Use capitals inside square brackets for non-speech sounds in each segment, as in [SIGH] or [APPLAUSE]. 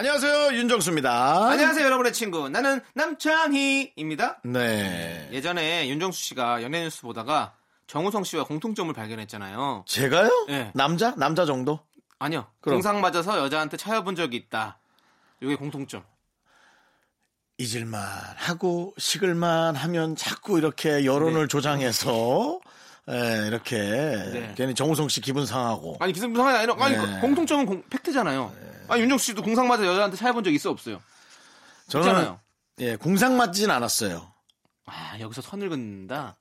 안녕하세요 윤정수입니다. 안녕하세요, 여러분의 친구. 나는 남창희입니다. 네. 예전에 윤정수 씨가 연예 뉴스 보다가 정우성 씨와 공통점을 발견했잖아요. 제가요? 네. 남자? 남자 정도? 아니요. 그럼. 공상 맞아서 여자한테 차여본 적이 있다. 이게 공통점. 잊을만 하고 식을만 하면 자꾸 이렇게 여론을 네. 조장해서 [LAUGHS] 예, 이렇게 네. 괜히 정우성 씨 기분 상하고 아니 기승 상황이 아니라 아니 네. 그 공통점은 공- 팩트잖아요. 아니 윤정수 씨도 공상 맞아 여자한테 차여본 적 있어 없어요? 저는 있잖아요. 예 공상 맞진 않았어요. 아 여기서 선을 긋는다.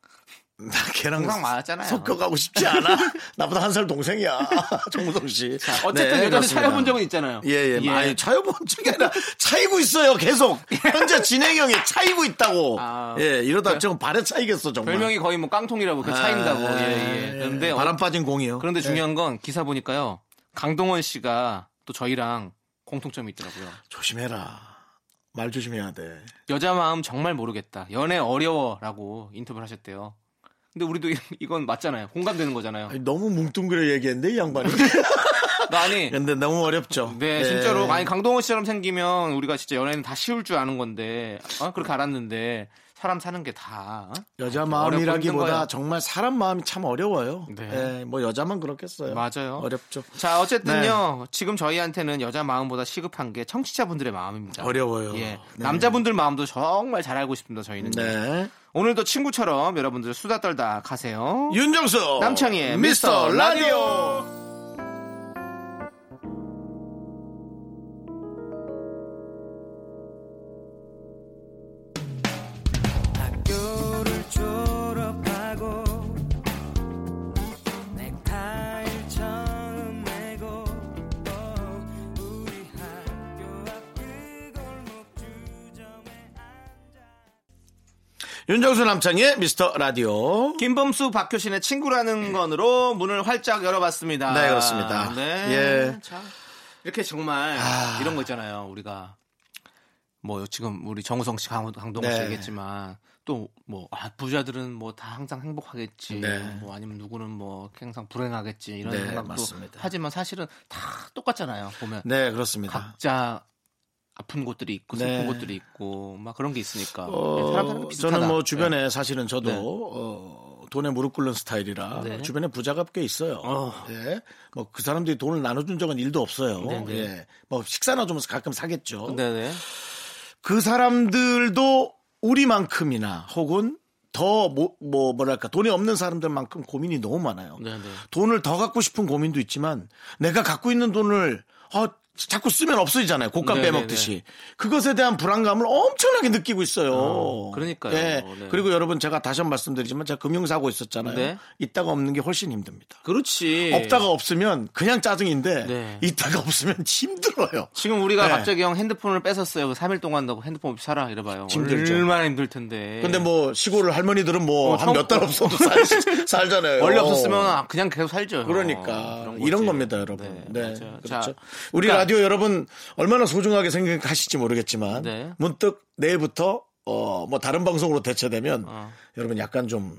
나 걔랑 공상 맞았잖아요. 섞여가고 싶지 않아. [LAUGHS] 나보다 한 살 동생이야. [LAUGHS] 정우성 씨. 어쨌든 네, 여자한테 그렇습니다. 차여본 적은 있잖아요. 예, 예. 아니, 차여본 적이 아니라 차이고 있어요, 계속. 현재 진행형이 차이고 있다고. 아, 예, 이러다 좀 발에 차이겠어, 정말. 별명이 거의 뭐 깡통이라고 그 차인다고. 아, 예, 예. 그런데 바람 빠진 공이요. 그런데 중요한 건 기사 보니까요. 강동원 씨가 또 저희랑 공통점이 있더라고요. 조심해라. 말 조심해야 돼. 여자 마음 정말 모르겠다. 연애 어려워라고 인터뷰를 하셨대요. 근데 우리도 이- 이건 맞잖아요. 공감되는 거잖아요. 아니, 너무 뭉뚱그려 얘기했는데, 이 양반이. [LAUGHS] 아니, [LAUGHS] 근데 너무 어렵죠. 네, 예. 진짜로. 아니, 강동원 씨처럼 생기면 우리가 진짜 연애는 다 쉬울 줄 아는 건데, 어? 그렇게 알았는데, 사람 사는 게 다. 어? 여자 마음이라기보다. 정말 사람 마음이 참 어려워요. 네. 예, 뭐 여자만 그렇겠어요. 맞아요. 어렵죠. 자, 어쨌든요. 지금 저희한테는 여자 마음보다 시급한 게 청취자분들의 마음입니다. 어려워요. 예. 네. 남자분들 마음도 정말 잘 알고 싶습니다, 저희는. 네. 오늘도 친구처럼 여러분들 수다 떨다 가세요. 윤정수. 남창희의 미스터 미스터 라디오. 윤정수 남창희의 미스터 라디오. 김범수 박효신의 친구라는 건으로 문을 활짝 열어봤습니다. 네, 그렇습니다. 네. 예. 아. 자, 이렇게 정말 이런 거 있잖아요. 우리가 뭐 지금 우리 정우성 씨, 강, 강동원 씨 네. 얘기했지만 또뭐 아, 부자들은 뭐 다 항상 행복하겠지. 네. 뭐 아니면 누구는 뭐 항상 불행하겠지 이런 네, 생각도 맞습니다. 하지만 사실은 다 똑같잖아요. 보면 네, 그렇습니다. 각자 아픈 곳들이 있고 슬픈 네. 곳들이 있고 막 그런 게 있으니까 어, 사람 게 비슷하다. 저는 뭐 주변에 사실은 저도 네. 어, 돈에 무릎 꿇는 스타일이라 네. 주변에 부자가 꽤 있어요. 어. 예. 뭐 그 사람들이 돈을 나눠준 적은 일도 없어요. 네, 네. 예. 뭐 식사나 좀 가끔 사겠죠. 네네. 그 사람들도 우리만큼이나 혹은 더 뭐 뭐랄까 돈이 없는 사람들만큼 고민이 너무 많아요. 네네. 돈을 더 갖고 싶은 고민도 있지만 내가 갖고 있는 돈을 아, 자꾸 쓰면 없어지잖아요. 곡간 네네네. 빼먹듯이. 그것에 대한 불안감을 엄청나게 느끼고 있어요. 어, 그러니까요. 예. 네. 그리고 여러분 제가 다시 한번 말씀드리지만 제가 금융사고 있었잖아요. 네. 있다가 없는 게 훨씬 힘듭니다. 그렇지. 없다가 없으면 그냥 짜증인데 네. 있다가 없으면 [LAUGHS] 힘들어요. 지금 우리가 네. 갑자기 형 핸드폰을 뺏었어요. 3일 동안 너 핸드폰 없이 살아 이래봐요. 힘들죠. 얼마나 힘들 텐데. 근데 뭐 시골 할머니들은 뭐 어, 한 처음- 몇달 없어도 살, [LAUGHS] 살잖아요. 원래 없었으면 그냥 계속 살죠. 그러니까 그런 이런. 겁니다, 여러분. 네. 그렇죠. 자, 우리 그러니까- 라디오 여러분 얼마나 소중하게 생각하실지 모르겠지만 네. 문득 내일부터 어, 뭐 다른 방송으로 대체되면 어. 여러분 약간 좀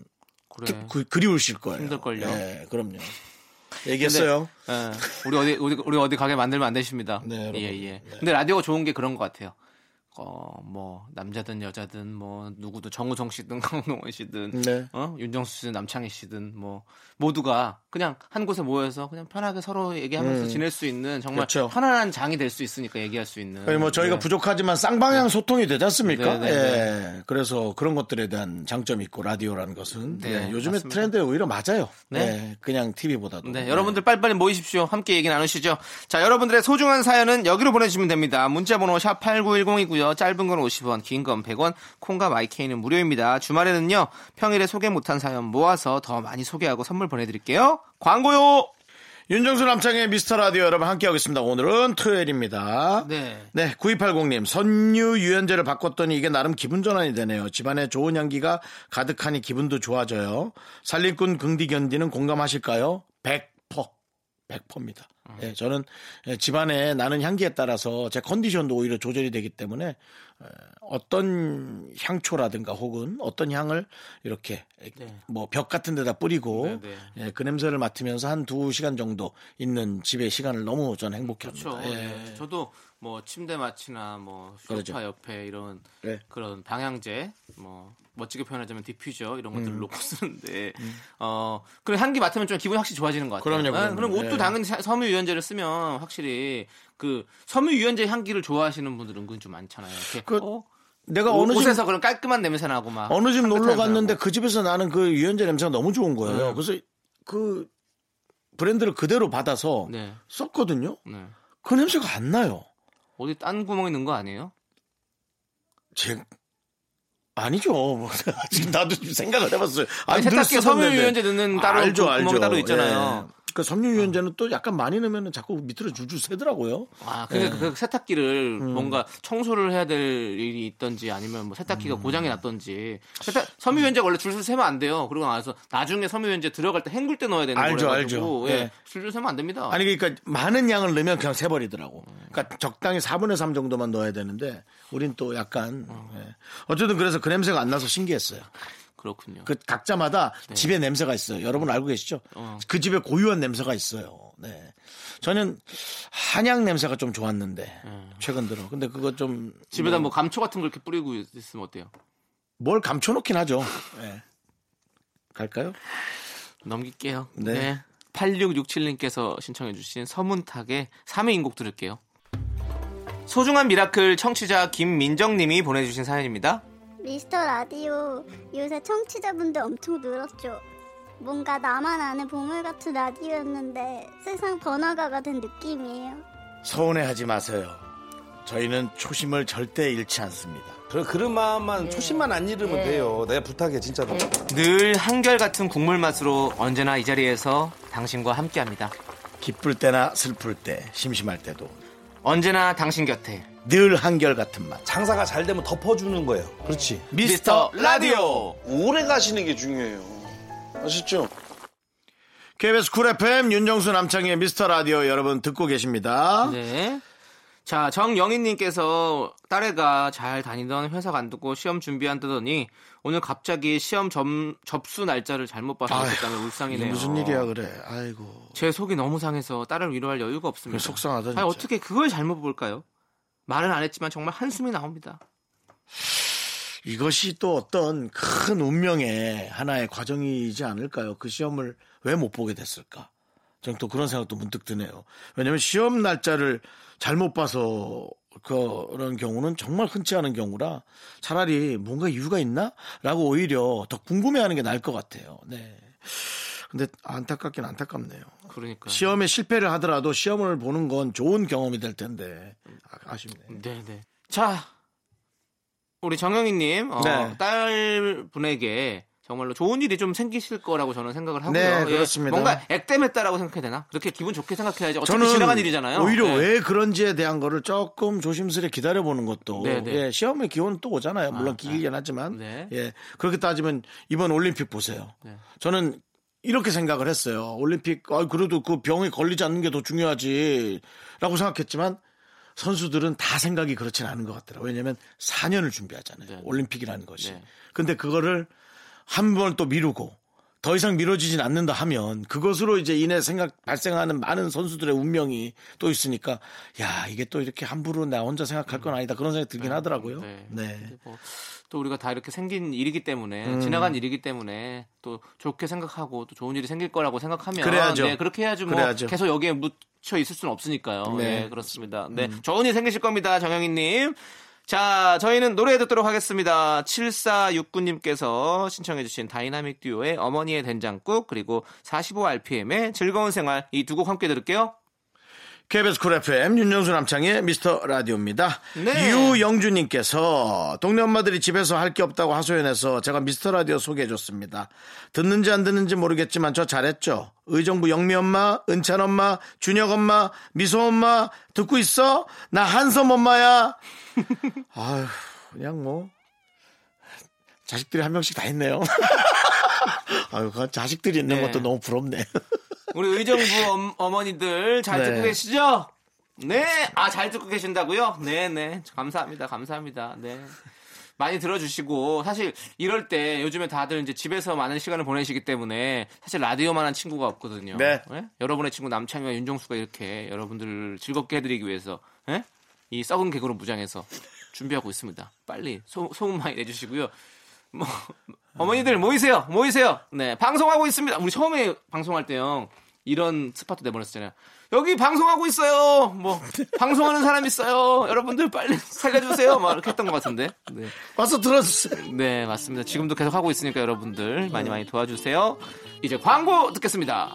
그래. 그, 그리우실 거예요. 힘들걸요. 네, 그럼요. [LAUGHS] 얘기했어요. 예. 우리 어디 우리, 우리 어디 가게 만들면 안 되십니다. 네, 여러분. 예, 예. 근데 라디오가 좋은 게 그런 것 같아요. 어, 뭐 남자든 여자든 뭐 누구도 정우성 씨든 [LAUGHS] 강동원 씨든 네. 어? 윤정수 씨든 남창희 씨든 뭐 모두가 그냥 한 곳에 모여서 그냥 편하게 서로 얘기하면서 지낼 수 있는 정말 음. 그렇죠. 편안한 장이 될 수 있으니까 얘기할 수 있는. 아니, 뭐 저희가 네. 부족하지만 쌍방향 소통이 되지 않습니까? 네, 네, 예. 그래서 그런 것들에 대한 장점이 있고 라디오라는 것은 네, 예, 요즘에 맞습니다. 트렌드에 오히려 맞아요. 네. 네. 그냥 TV보다도. 네, 여러분들 빨리빨리 모이십시오. 함께 얘기 나누시죠. 자, 여러분들의 소중한 사연은 여기로 보내주시면 됩니다. 문자번호 샵 8910이고요. 짧은 건 50원, 긴 건 100원, 콩과 마이케이는 무료입니다. 주말에는요, 평일에 소개 못한 사연 모아서 더 많이 소개하고 선물 보내드릴게요. 광고요! 윤정수 남창의 미스터 라디오 여러분 함께하고 있습니다. 오늘은 토요일입니다. 네. 네, 9280님. 선유 유연제를 바꿨더니 이게 나름 기분 전환이 되네요. 집안에 좋은 향기가 가득하니 기분도 좋아져요. 살림꾼 긍디 견디는 공감하실까요? 100%. 100%입니다. 예, 저는 예, 집안에 나는 향기에 따라서 제 컨디션도 오히려 조절이 되기 때문에 에, 어떤 향초라든가 혹은 어떤 향을 이렇게 뭐 벽 같은 데다 뿌리고 네, 네. 예, 그 냄새를 맡으면서 한 두 시간 정도 있는 집의 시간을 너무 전 행복해 그렇죠. 합니다. 예. 네. 저도 뭐 침대 맡이나 뭐 소파 그러죠. 옆에 이런 네. 그런 방향제 뭐 멋지게 표현하자면 디퓨저 이런 것들을 음. 놓고 쓰는데 어 그래 향기 맡으면 좀 기분이 확실히 좋아지는 것 같아요. 그럼요, 그럼요. 그럼 옷도 예. 당연히 사- 섬유 유연제를 쓰면 확실히 그 섬유 유연제 향기를 좋아하시는 분들 은근 좀 많잖아요. 이렇게 그 어? 내가 옷- 어느 집 옷에서 그런 깔끔한 냄새 나고 막 어느 집 놀러 갔는데 냄새 그 집에서 나는 그 유연제 냄새가 너무 좋은 거예요. 네. 그래서 그 브랜드를 그대로 받아서 나고. 네. 썼거든요. 네. 그 냄새가 안 나요. 어디 딴 구멍에 넣은 거 아니에요? 제 아니죠. 뭐, [LAUGHS] 지금 나도 좀 생각을 해봤어요. 아니, 늘 세탁기에 섬유 쓰던데. 유연제 넣는 따로 알죠, 구- 구멍이 알죠. 따로 있잖아요. 예. 그 섬유 유연제는 또 약간 많이 넣으면 자꾸 밑으로 줄줄 새더라고요. 아, 근데 그 세탁기를 음. 뭔가 청소를 해야 될 일이 있던지 아니면 뭐 세탁기가 음. 고장이 났던지 세탁 섬유유연제 원래 줄줄 세면 안 돼요. 그리고 나서 나중에 섬유유연제 들어갈 때 헹굴 때 넣어야 되는 알죠, 거라가지고 알죠. 예, 예. 줄줄 세면 안 됩니다. 아니 그러니까 많은 양을 넣으면 그냥 새버리더라고. 그러니까 적당히 4분의 3 정도만 넣어야 되는데 우린 또 약간 예. 어쨌든 그래서 그 냄새가 안 나서 신기했어요. 그렇군요. 그 각자마다 집에 냄새가 있어요. 여러분 알고 계시죠? 네. 어. 그 집에 고유한 냄새가 있어요. 네. 저는 한약 냄새가 좀 좋았는데 최근 들어. 근데 그거 좀 네. 집에다 뭐 감초 같은 걸 이렇게 뿌리고 있으면 어때요? 뭘 감춰놓긴 하죠. 예. 갈까요? 넘길게요. 네. 네. 8667님께서 신청해주신 서문탁의 사미인곡 들을게요. 소중한 미라클 청취자 김민정님이 보내주신 사연입니다. 미스터 라디오 요새 청취자분들 엄청 늘었죠. 뭔가 나만 아는 보물 같은 라디오였는데 세상 번화가가 된 느낌이에요. 서운해하지 마세요. 저희는 초심을 절대 잃지 않습니다. 그런, 그런 마음만 초심만 안 잃으면 돼요. 내가 부탁해 진짜로. 늘 한결같은 국물 맛으로 언제나 이 자리에서 당신과 함께합니다. 기쁠 때나 슬플 때, 심심할 때도 언제나 당신 곁에 늘 한결 같은 맛. 장사가 잘 되면 덮어주는 거예요. 그렇지. 미스터 라디오. 오래 가시는 게 중요해요. 아시죠? KBS 쿨 FM 윤정수 남창희의 미스터 라디오 여러분 듣고 계십니다. 네. 자, 정영희님께서 딸애가 잘 다니던 회사 관두고 시험 준비한다더니 오늘 갑자기 시험 점- 접수 날짜를 잘못 봐서 이게 울상이네요. 무슨 일이야 그래. 아이고. 제 속이 너무 상해서 딸을 위로할 여유가 없습니다. 속상하다, 아니, 진짜. 어떻게 그걸 잘못 볼까요? 말은 안 했지만 정말 한숨이 나옵니다. 이것이 또 어떤 큰 운명의 하나의 과정이지 않을까요? 그 시험을 왜 못 보게 됐을까? 저는 또 그런 생각도 문득 드네요. 왜냐하면 시험 날짜를 잘못 봐서 그런 경우는 정말 흔치 않은 경우라 차라리 뭔가 이유가 있나? 라고 오히려 더 궁금해하는 게 나을 것 같아요. 네. 근데 안타깝긴 안타깝네요. 그러니까. 시험에 실패를 하더라도 시험을 보는 건 좋은 경험이 될 텐데 아, 아쉽네. 네, 네. 자, 우리 정영희님, 어, 네. 딸 분에게 정말로 좋은 일이 좀 생기실 거라고 저는 생각을 하고요. 네, 예, 그렇습니다. 뭔가 액땜했다라고 생각해야 되나? 그렇게 기분 좋게 생각해야지. 어차피 지나간 일이잖아요. 오히려 예. 왜 그런지에 대한 거를 조금 조심스레 기다려보는 것도 네, 네. 예, 시험의 기호는 또 오잖아요. 물론 아, 길긴 하지만 네. 예 그렇게 따지면 이번 올림픽 보세요. 네. 저는 이렇게 생각을 했어요. 올림픽 아, 그래도 그 병에 걸리지 않는 게 더 중요하지라고 생각했지만 선수들은 다 생각이 그렇진 않은 것 같더라고요. 왜냐하면 4년을 준비하잖아요. 네. 올림픽이라는 것이. 네. 근데 그거를 한 번 또 미루고 더 이상 미뤄지진 않는다 하면 그것으로 이제 인해 생각 발생하는 많은 선수들의 운명이 또 있으니까 야 이게 또 이렇게 함부로 나 혼자 생각할 건 아니다 그런 생각이 들긴 하더라고요. 네. 네. 뭐, 또 우리가 다 이렇게 생긴 일이기 때문에 음. 지나간 일이기 때문에 또 좋게 생각하고 또 좋은 일이 생길 거라고 생각하면 그래야죠. 네, 그렇게 해야지 뭐 그래야죠. 계속 여기에 묻혀 있을 수는 없으니까요. 네. 네, 그렇습니다. 네, 좋은 일 생기실 겁니다, 정영희님. 자, 저희는 노래 듣도록 하겠습니다. 7469님께서 신청해주신 다이나믹 듀오의 어머니의 된장국 그리고 45rpm의 즐거운 생활 이 두 곡 함께 들을게요. KBS 쿨 FM 윤정수 남창희의 미스터 라디오입니다. 네. 유영주님께서 동네 엄마들이 집에서 할 게 없다고 하소연해서 제가 미스터 라디오 소개해줬습니다. 듣는지 안 듣는지 모르겠지만 저 잘했죠. 의정부 영미 엄마, 은찬 엄마, 준혁 엄마, 미소 엄마 듣고 있어? 나 한섬 엄마야. [LAUGHS] 아휴 그냥 뭐 자식들이 한 명씩 다 있네요. [LAUGHS] 아유, 그 자식들이 있는 네. 것도 너무 부럽네. [LAUGHS] 우리 의정부 엄, 어머니들 잘 네. 듣고 계시죠? 네. 아, 잘 듣고 계신다고요? 네, 네. 감사합니다. 감사합니다. 네. 많이 들어주시고 사실 이럴 때 요즘에 다들 이제 집에서 많은 시간을 보내시기 때문에 사실 라디오만한 친구가 없거든요. 네. 예? 여러분의 친구 남창희와 윤정수가 이렇게 여러분들을 즐겁게 해드리기 위해서 예? 이 썩은 개그로 무장해서 준비하고 있습니다. 빨리 소, 소문 많이 내주시고요. 뭐 어머니들 모이세요, 모이세요. 네, 방송하고 있습니다. 우리 처음에 방송할 때요 이런 스파트 내보냈었잖아요. 여기 방송하고 있어요. 뭐 방송하는 사람 있어요. 여러분들 빨리 살려주세요. 막 이렇게 했던 것 같은데. 네, 와서 들어주세요. 네 맞습니다. 지금도 계속 하고 있으니까 여러분들 많이 많이 도와주세요. 이제 광고 듣겠습니다.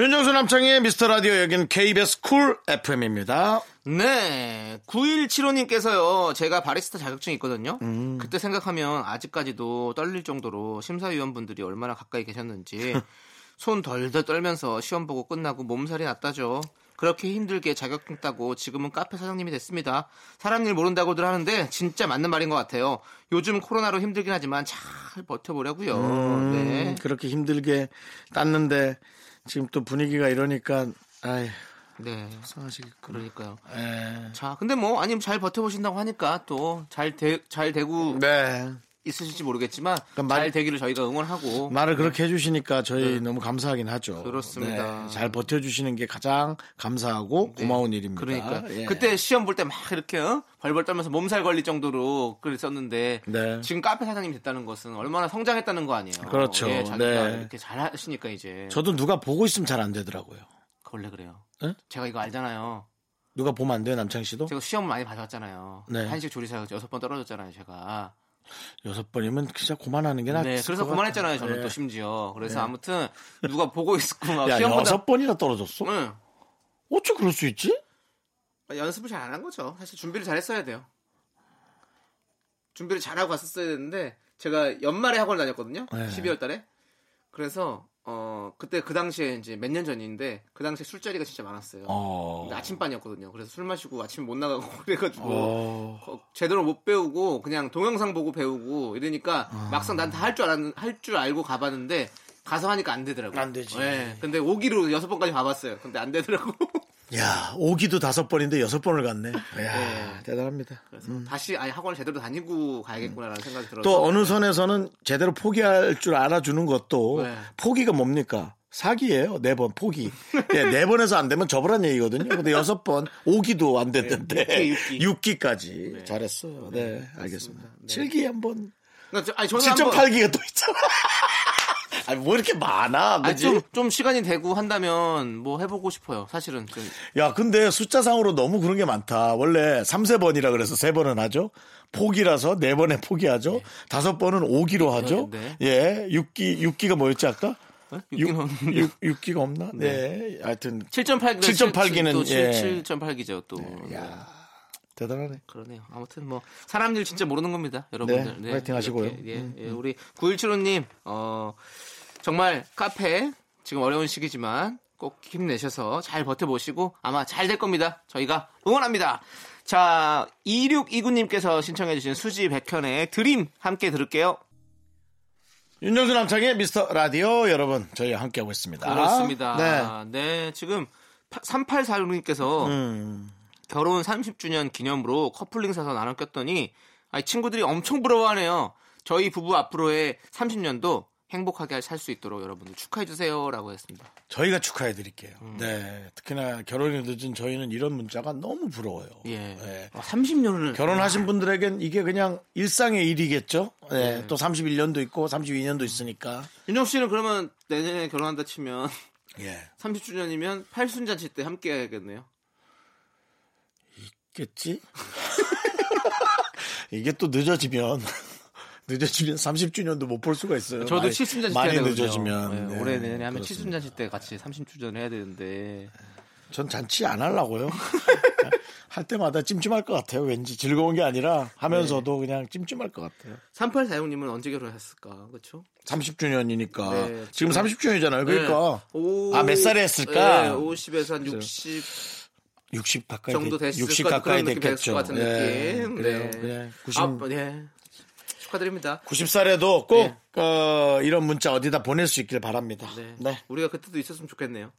윤정수 남창희의 미스터 라디오 여기는 KBS 쿨 FM입니다. 네, 9175님께서요, 제가 바리스타 자격증이 있거든요. 그때 생각하면 아직까지도 떨릴 정도로 심사위원분들이 얼마나 가까이 계셨는지, [LAUGHS] 손 덜덜 떨면서 시험 보고 끝나고 몸살이 났다죠. 그렇게 힘들게 자격증 따고 지금은 카페 사장님이 됐습니다. 사람 일 모른다고들 하는데 진짜 맞는 말인 것 같아요. 요즘 코로나로 힘들긴 하지만 잘 버텨보려고요. 네. 음, 그렇게 힘들게 땄는데 지금 또 분위기가 이러니까 아이 네. 속상하시겠군. 그러니까요. 에. 자, 근데 뭐 아니면 잘 버텨보신다고 하니까 또 잘 잘 되고 네. 있으실지 모르겠지만 그러니까 말- 잘 되기를 저희가 응원하고 말을 그렇게 해주시니까 저희 너무 감사하긴 하죠. 네. 그렇습니다. 네, 잘 버텨주시는 게 가장 감사하고 고마운 일입니다. 그러니까 예. 그때 시험 볼 때 막 이렇게 어? 벌벌 떨면서 몸살 걸릴 정도로 글을 썼는데 네. 지금 카페 사장님 됐다는 것은 얼마나 성장했다는 거 아니에요. 그렇죠. 예, 자기가 네. 이렇게 잘 하시니까 이제 저도 누가 보고 있으면 잘 안 되더라고요. 원래 그래요. 예? 제가 이거 알잖아요. 누가 보면 안 돼요, 남창 씨도? 제가 시험 많이 봐왔잖아요. 네. 한식 조리사 여섯 번 떨어졌잖아요, 제가. 여섯 번이면 진짜 그만하는 게 낫지. 네, 그래서 그만했잖아요, 저는 또 심지어. 그래서 아무튼 누가 보고 있고 막 야, 여섯 번이나 떨어졌어? 응. 어째 그럴 수 있지? 연습을 잘 안 한 거죠. 사실 준비를 잘 했어야 돼요. 준비를 잘하고 갔었어야 되는데 제가 연말에 학원 다녔거든요. 네. 12월 달에. 그래서 어 그때 그 당시에 이제 몇 년 전인데 그 당시에 술자리가 진짜 많았어요. 어. 근데 아침반이었거든요. 그래서 술 마시고 아침에 못 나가고 [LAUGHS] 그래가지고 어. 거- 제대로 못 배우고 그냥 동영상 보고 배우고 이러니까 아. 막상 난 다 할 줄 알았는 할 줄 알고 가봤는데 가서 하니까 안 되더라고요. 안 되지. 네. 근데 오기로 여섯 번까지 가봤어요. 근데 안 되더라고. [LAUGHS] 야, 오기도 다섯 번인데 여섯 번을 갔네. 야, 네. 대단합니다. 그래서 다시 아예 학원을 제대로 다니고 가야겠구나라는 생각이 들어서 음. 또 어느 선에서는 제대로 포기할 줄 알아주는 것도 네. 포기가 뭡니까? 사기예요. 네 번 포기. 예, 네 번에서 안 되면 접으란 얘기거든요. 근데 여섯 번 오기도 안 됐는데 네, 육기, 육기. 까지 잘했어요. 네, 알겠습니다. 칠 7기 한 번, 그러니까 저- 아니 저는 한번 7.8기가 또 있잖아. 아니 뭐 이렇게 많아, 그지? 좀, 좀 시간이 되고 한다면 뭐 해보고 싶어요. 사실은 좀 야, 근데 숫자상으로 너무 그런 게 많다. 원래 3, 세번이라 그래서 세번은 하죠. 포기라서 네번에 포기하죠. 다섯 번은 오기로 하죠. 네. 예. 6기, 6기가 뭐였지, 아까? 육기는 없는데. 6, 기가 없나? 네. 하여튼 7.8기 7.8기는, 또 예. 7.8기죠 또 야, 대단하네. 그러네요. 아무튼 뭐 사람 일 진짜 모르는 겁니다, 여러분들. 네, 화이팅 하시고요. 음, 이렇게, 예, 예, 우리 9175님 어 정말 카페 지금 어려운 시기지만 꼭 힘내셔서 잘 버텨보시고 아마 잘 될 겁니다. 저희가 응원합니다. 자, 2629님께서 신청해주신 수지 백현의 드림 함께 들을게요. 윤정수 남창의 미스터 라디오 여러분, 저희 함께하고 있습니다. 그렇습니다. 네. 네, 지금 3846님께서 음, 결혼 30주년 기념으로 커플링 사서 나눠 꼈더니 친구들이 엄청 부러워하네요. 저희 부부 앞으로의 30년도 행복하게 살 수 있도록 여러분들 축하해 주세요라고 했습니다. 저희가 축하해 드릴게요. 음. 네. 특히나 결혼이 늦은 저희는 이런 문자가 너무 부러워요. 예. 네. 30년을 결혼하신 분들에겐 이게 그냥 일상의 일이겠죠. 네. 또 31년도 있고 32년도 있으니까. 윤정 씨는 그러면 내년에 결혼한다 치면 예. 30주년이면 팔순잔치 때 함께 해야겠네요. 겠지? [LAUGHS] 이게 또 늦어지면 늦어지면 30주년도 못 볼 수가 있어요. 저도 많이- 7순잔치 때 많이 해야 되거든요. 늦어지면 네, 네, 올해 내년에 하면 그렇습니다. 7순잔치 때 같이 30주년 해야 되는데 전 잔치 안 하려고요. [LAUGHS] 할 때마다 찜찜할 것 같아요. 왠지 즐거운 게 아니라 하면서도 네. 그냥 찜찜할 것 같아요. 3846님은 언제 결혼했을까? 그렇죠? 30주년이니까 네, 지금 30주년이잖아요. 그러니까 오- 아, 몇 살에 했을까? 네, 50에서 한 60 60 가까이 정도 됐- 됐을 60것 가까이 됐겠죠. 것 같은 예, 느낌. 그래요. 네. 그냥 90 아, 네. 축하드립니다. 90살에도 꼭 네. 어, 이런 문자 어디다 보낼 수 있길 바랍니다. 네. 네. 우리가 그때도 있었으면 좋겠네요.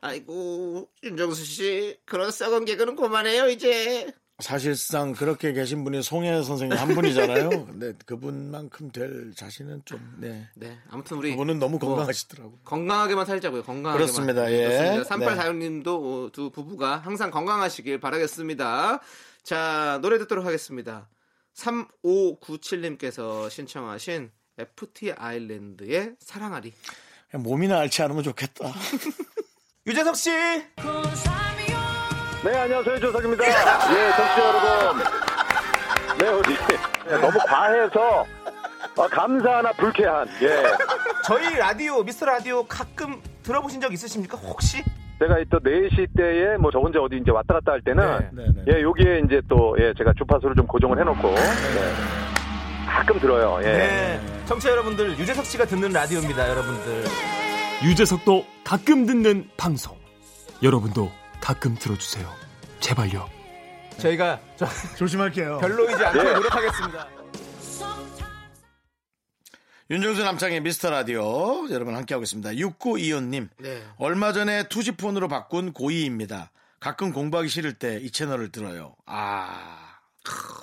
아이고 윤정수 씨 그런 썩은 개그는 그만해요 이제. 사실상 그렇게 계신 분이 송혜 선생님 한 분이잖아요. [LAUGHS] 근데 그분만큼 될 자신은 좀 네. 네 아무튼 우리 그분은 너무 뭐 건강하시더라고요. 건강하게만 살자고요. 건강하게만. 그렇습니다. 예. 3846님도 두 부부가 항상 건강하시길 바라겠습니다. 자 노래 듣도록 하겠습니다. 3597님께서 신청하신 FT 아일랜드의 사랑아리. 그냥 몸이나 앓지 않으면 좋겠다. [LAUGHS] 유재석 씨. 네, 안녕하세요. 조석입니다. 예, 청취자 여러분. 네, 우리 네, 너무 과해서 어, 감사하나 불쾌한. 예. 저희 라디오 미스터 라디오 가끔 들어보신 적 있으십니까 혹시? 제가 또 4시 때에 뭐 저 혼자 어디 이제 왔다 갔다 할 때는 네, 네. 예, 여기에 이제 또 예, 제가 주파수를 좀 고정을 해 놓고 예, 가끔 들어요. 예. 네. 청취자 여러분들 유재석 씨가 듣는 라디오입니다, 여러분들. 유재석도 가끔 듣는 방송. 여러분도 가끔 들어 주세요. 제발요. 저희가 저 조심할게요. 별로이지 않게 노력하겠습니다. 윤정수 남창의 미스터 라디오 여러분 함께하고 있습니다. 6925님. 네. 얼마 전에 투지폰으로 바꾼 고2입니다. 가끔 공부하기 싫을 때 이 채널을 들어요. 아,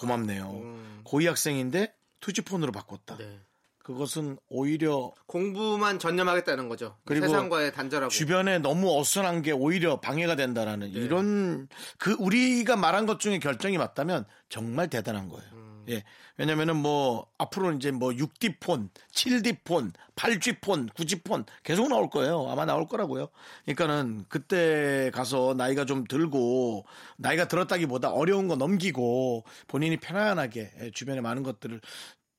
고맙네요. 고2 학생인데 투지폰으로 바꿨다. 음. 네. 그것은 오히려 공부만 전념하겠다는 거죠. 그리고 세상과의 단절하고. 주변에 너무 어수선한 게 오히려 방해가 된다라는 이런 그 우리가 말한 것 중에 결정이 맞다면 정말 대단한 거예요. 예. 왜냐면은 뭐 앞으로 이제 뭐 6D 폰, 7D 폰, 8G 폰, 9G 폰 계속 나올 거예요. 아마 나올 거라고요. 그러니까는 그때 가서 나이가 좀 들고 나이가 들었다기보다 어려운 거 넘기고 본인이 편안하게 예, 주변에 많은 것들을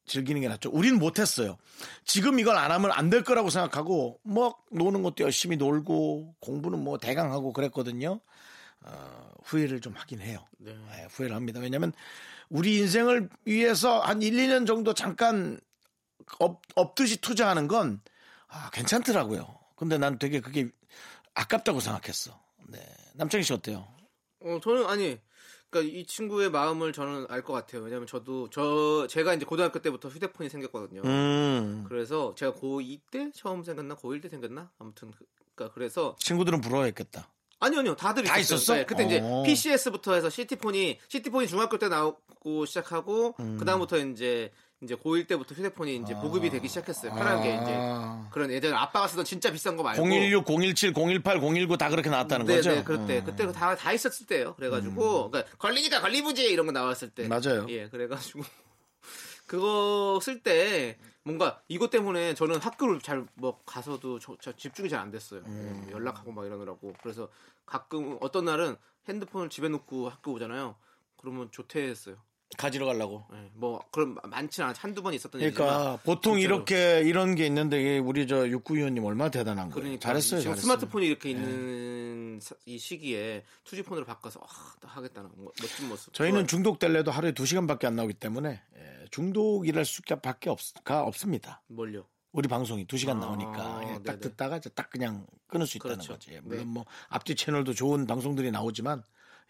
즐기는 게 낫죠. 우리는 못했어요. 지금 이걸 안 하면 안 될 거라고 생각하고 뭐 노는 것도 열심히 놀고 공부는 뭐 대강 하고 그랬거든요. 어, 후회를 좀 하긴 해요. 네, 후회를 합니다. 왜냐하면 우리 인생을 위해서 한 1, 2년 정도 잠깐 엎, 엎듯이 투자하는 건 아, 괜찮더라고요. 근데 난 되게 그게 아깝다고 생각했어. 네. 남창희 씨 어때요? 어, 저는 아니. 그러니까 이 친구의 마음을 저는 알 것 같아요. 왜냐면 저도 저 제가 이제 고등학교 때부터 휴대폰이 생겼거든요. 음. 그래서 제가 고2 때 처음 생겼나 고1 때 생겼나 아무튼 그- 그러니까 그래서 친구들은 부러워했겠다. 아니요 아니요 다들 다 있었어요. 있었어? 네, 그때 이제 어. PCS부터 해서 시티폰이 시티폰이 중학교 때 나오고 시작하고 음. 그 다음부터 이제 이제 고1 때부터 휴대폰이 이제 보급이 되기 시작했어요. 편하게 이제 아. 그런 예전 아빠가 쓰던 진짜 비싼 거 말고 016, 017, 018, 019 다 그렇게 나왔다는 네, 거죠? 네, 그때 음. 그때 다 다 있었을 때요. 그래가지고 그러니까 걸리니까 걸리부지 이런 거 나왔을 때 맞아요. 예, 그래가지고 [LAUGHS] 그거 쓸 때 뭔가 이것 때문에 저는 학교를 잘 뭐 가서도 저, 저 집중이 잘 안 됐어요. 음. 예, 연락하고 막 이러느라고 그래서 가끔 어떤 날은 핸드폰을 집에 놓고 학교 오잖아요. 그러면 조퇴했어요. 가지러 가려고. 예, 뭐 그럼 많지는 않아 한두 번 있었던 일이지만 그러니까 보통 진짜로. 이렇게 이런 게 있는데 우리 저 육구위원님 얼마나 대단한 거예요. 그러니까 잘했어요, 지금 잘했어요. 네. 스마트폰이 이렇게 있는 사- 이 시기에 투지폰으로 바꿔서 아, 나 하겠다는 뭐- 멋진 모습. 저희는. 중독될래도 하루에 두 시간밖에 안 나오기 때문에 예, 중독이랄 수밖에 없가 없습니다. 뭘요? 우리 방송이 두 시간 아, 나오니까 예, 딱 네네. 듣다가 딱 그냥 끊을 수 있다는 그렇죠. 거지. 예, 물론 네. 뭐 앞뒤 채널도 좋은 방송들이 나오지만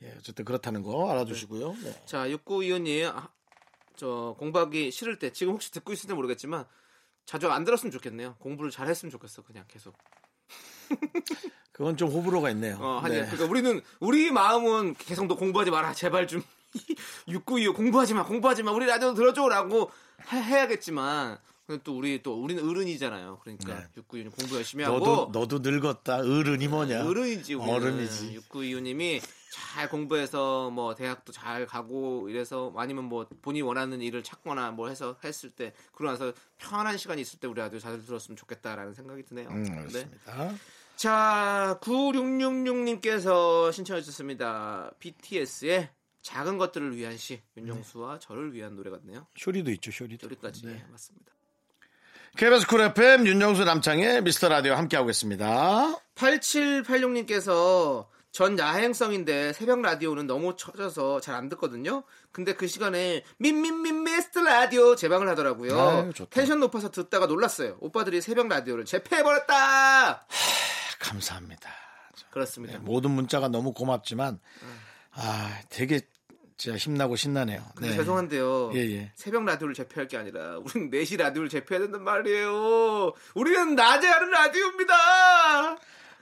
예, 어쨌든 그렇다는 거 알아두시고요. 네. 자, 6925님, 아, 저 공부하기 싫을 때 지금 혹시 듣고 있을지 모르겠지만 자주 안 들었으면 좋겠네요. 공부를 잘 했으면 좋겠어, 그냥 계속. [LAUGHS] 그건 좀 호불호가 있네요. 어, 하니 네. 그러니까 우리는 우리 마음은 계속 너 공부하지 마라, 제발 좀 [LAUGHS] 6925 공부하지 마, 공부하지 마. 우리 라디오 들어줘라고 해, 해야겠지만 근데 또 우리 또 우리는 어른이잖아요. 그러니까 네. 6925님 공부 열심히 하고 너도 너도 늙었다. 어른이 뭐냐? 어른이지 우리는. 어른이지. 6925님이 잘 공부해서 뭐 대학도 잘 가고 이래서 아니면 뭐 본인이 원하는 일을 찾거나 뭐 해서 했을 때 그러고 나서 편한 시간이 있을 때 우리 라디오 잘 들었으면 좋겠다라는 생각이 드네요. 음, 네. 알겠습니다. 자, 9666님께서 신청해 주셨습니다. BTS의 작은 것들을 위한 시 윤정수와 저를 위한 노래 같네요. 쇼리도 있죠, 쇼리도. 여기까지 네. 네, 맞습니다. KBS 쿨 FM 윤정수 남창희의 미스터 라디오 함께하고 있습니다. 8786님께서 전 야행성인데 새벽 라디오는 너무 쳐져서 잘 안 듣거든요. 근데 그 시간에 민민민 미스터 라디오 재방을 하더라고요. 아유. 텐션 높아서 듣다가 놀랐어요. 오빠들이 새벽 라디오를 재패해버렸다. 감사합니다. 그렇습니다. 모든 문자가 너무 고맙지만 음. 아 되게 진짜 힘나고 신나네요. 네. 죄송한데요. 예, 예. 새벽 라디오를 재패할 게 아니라 우리는 4시 라디오를 재패해야 된단 말이에요. 우리는 낮에 하는 라디오입니다.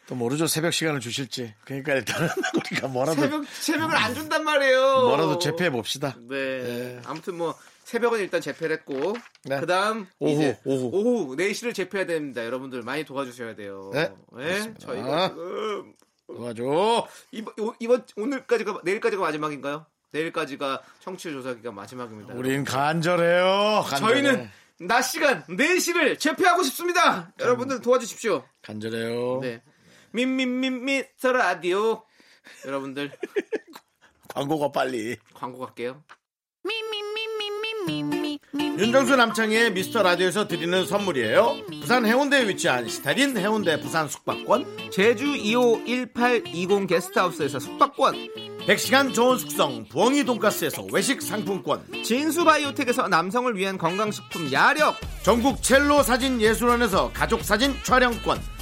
또 모르죠 새벽 시간을 주실지. 그러니까 일단은 [LAUGHS] 우리가 뭐라도 새벽 새벽을 안 준단 말이에요. 뭐라도 재패해 봅시다. 네. 아무튼 뭐 새벽은 일단 재패를 했고 네. 그다음 오후, 이제 오후. 오후 4시를 재패해야 됩니다. 여러분들 많이 도와주셔야 돼요. 네, 저희가 아. 지금 도와줘. 이번, 오- 이번 오늘까지가 내일까지가 마지막인가요? 내일까지가 청취율 조사기가 마지막입니다. 우린 간절해요. 간절해. 저희는 낮 시간 4시를 재패하고 싶습니다. 여러분들 도와주십시오. 간절해요. 네. 민민민 미스터 라디오. 여러분들. [LAUGHS] 광고가 빨리. 광고 갈게요. 윤정수 남창의 미스터 라디오에서 드리는 선물이에요. 부산 해운대에 위치한 시타린 해운대 부산 숙박권, 제주 2호 1820 게스트하우스에서 숙박권, 100시간 좋은 숙성 부엉이 돈가스에서 외식 상품권, 진수바이오텍에서 남성을 위한 건강식품 야력, 전국 첼로 사진 예술원에서 가족 사진 촬영권.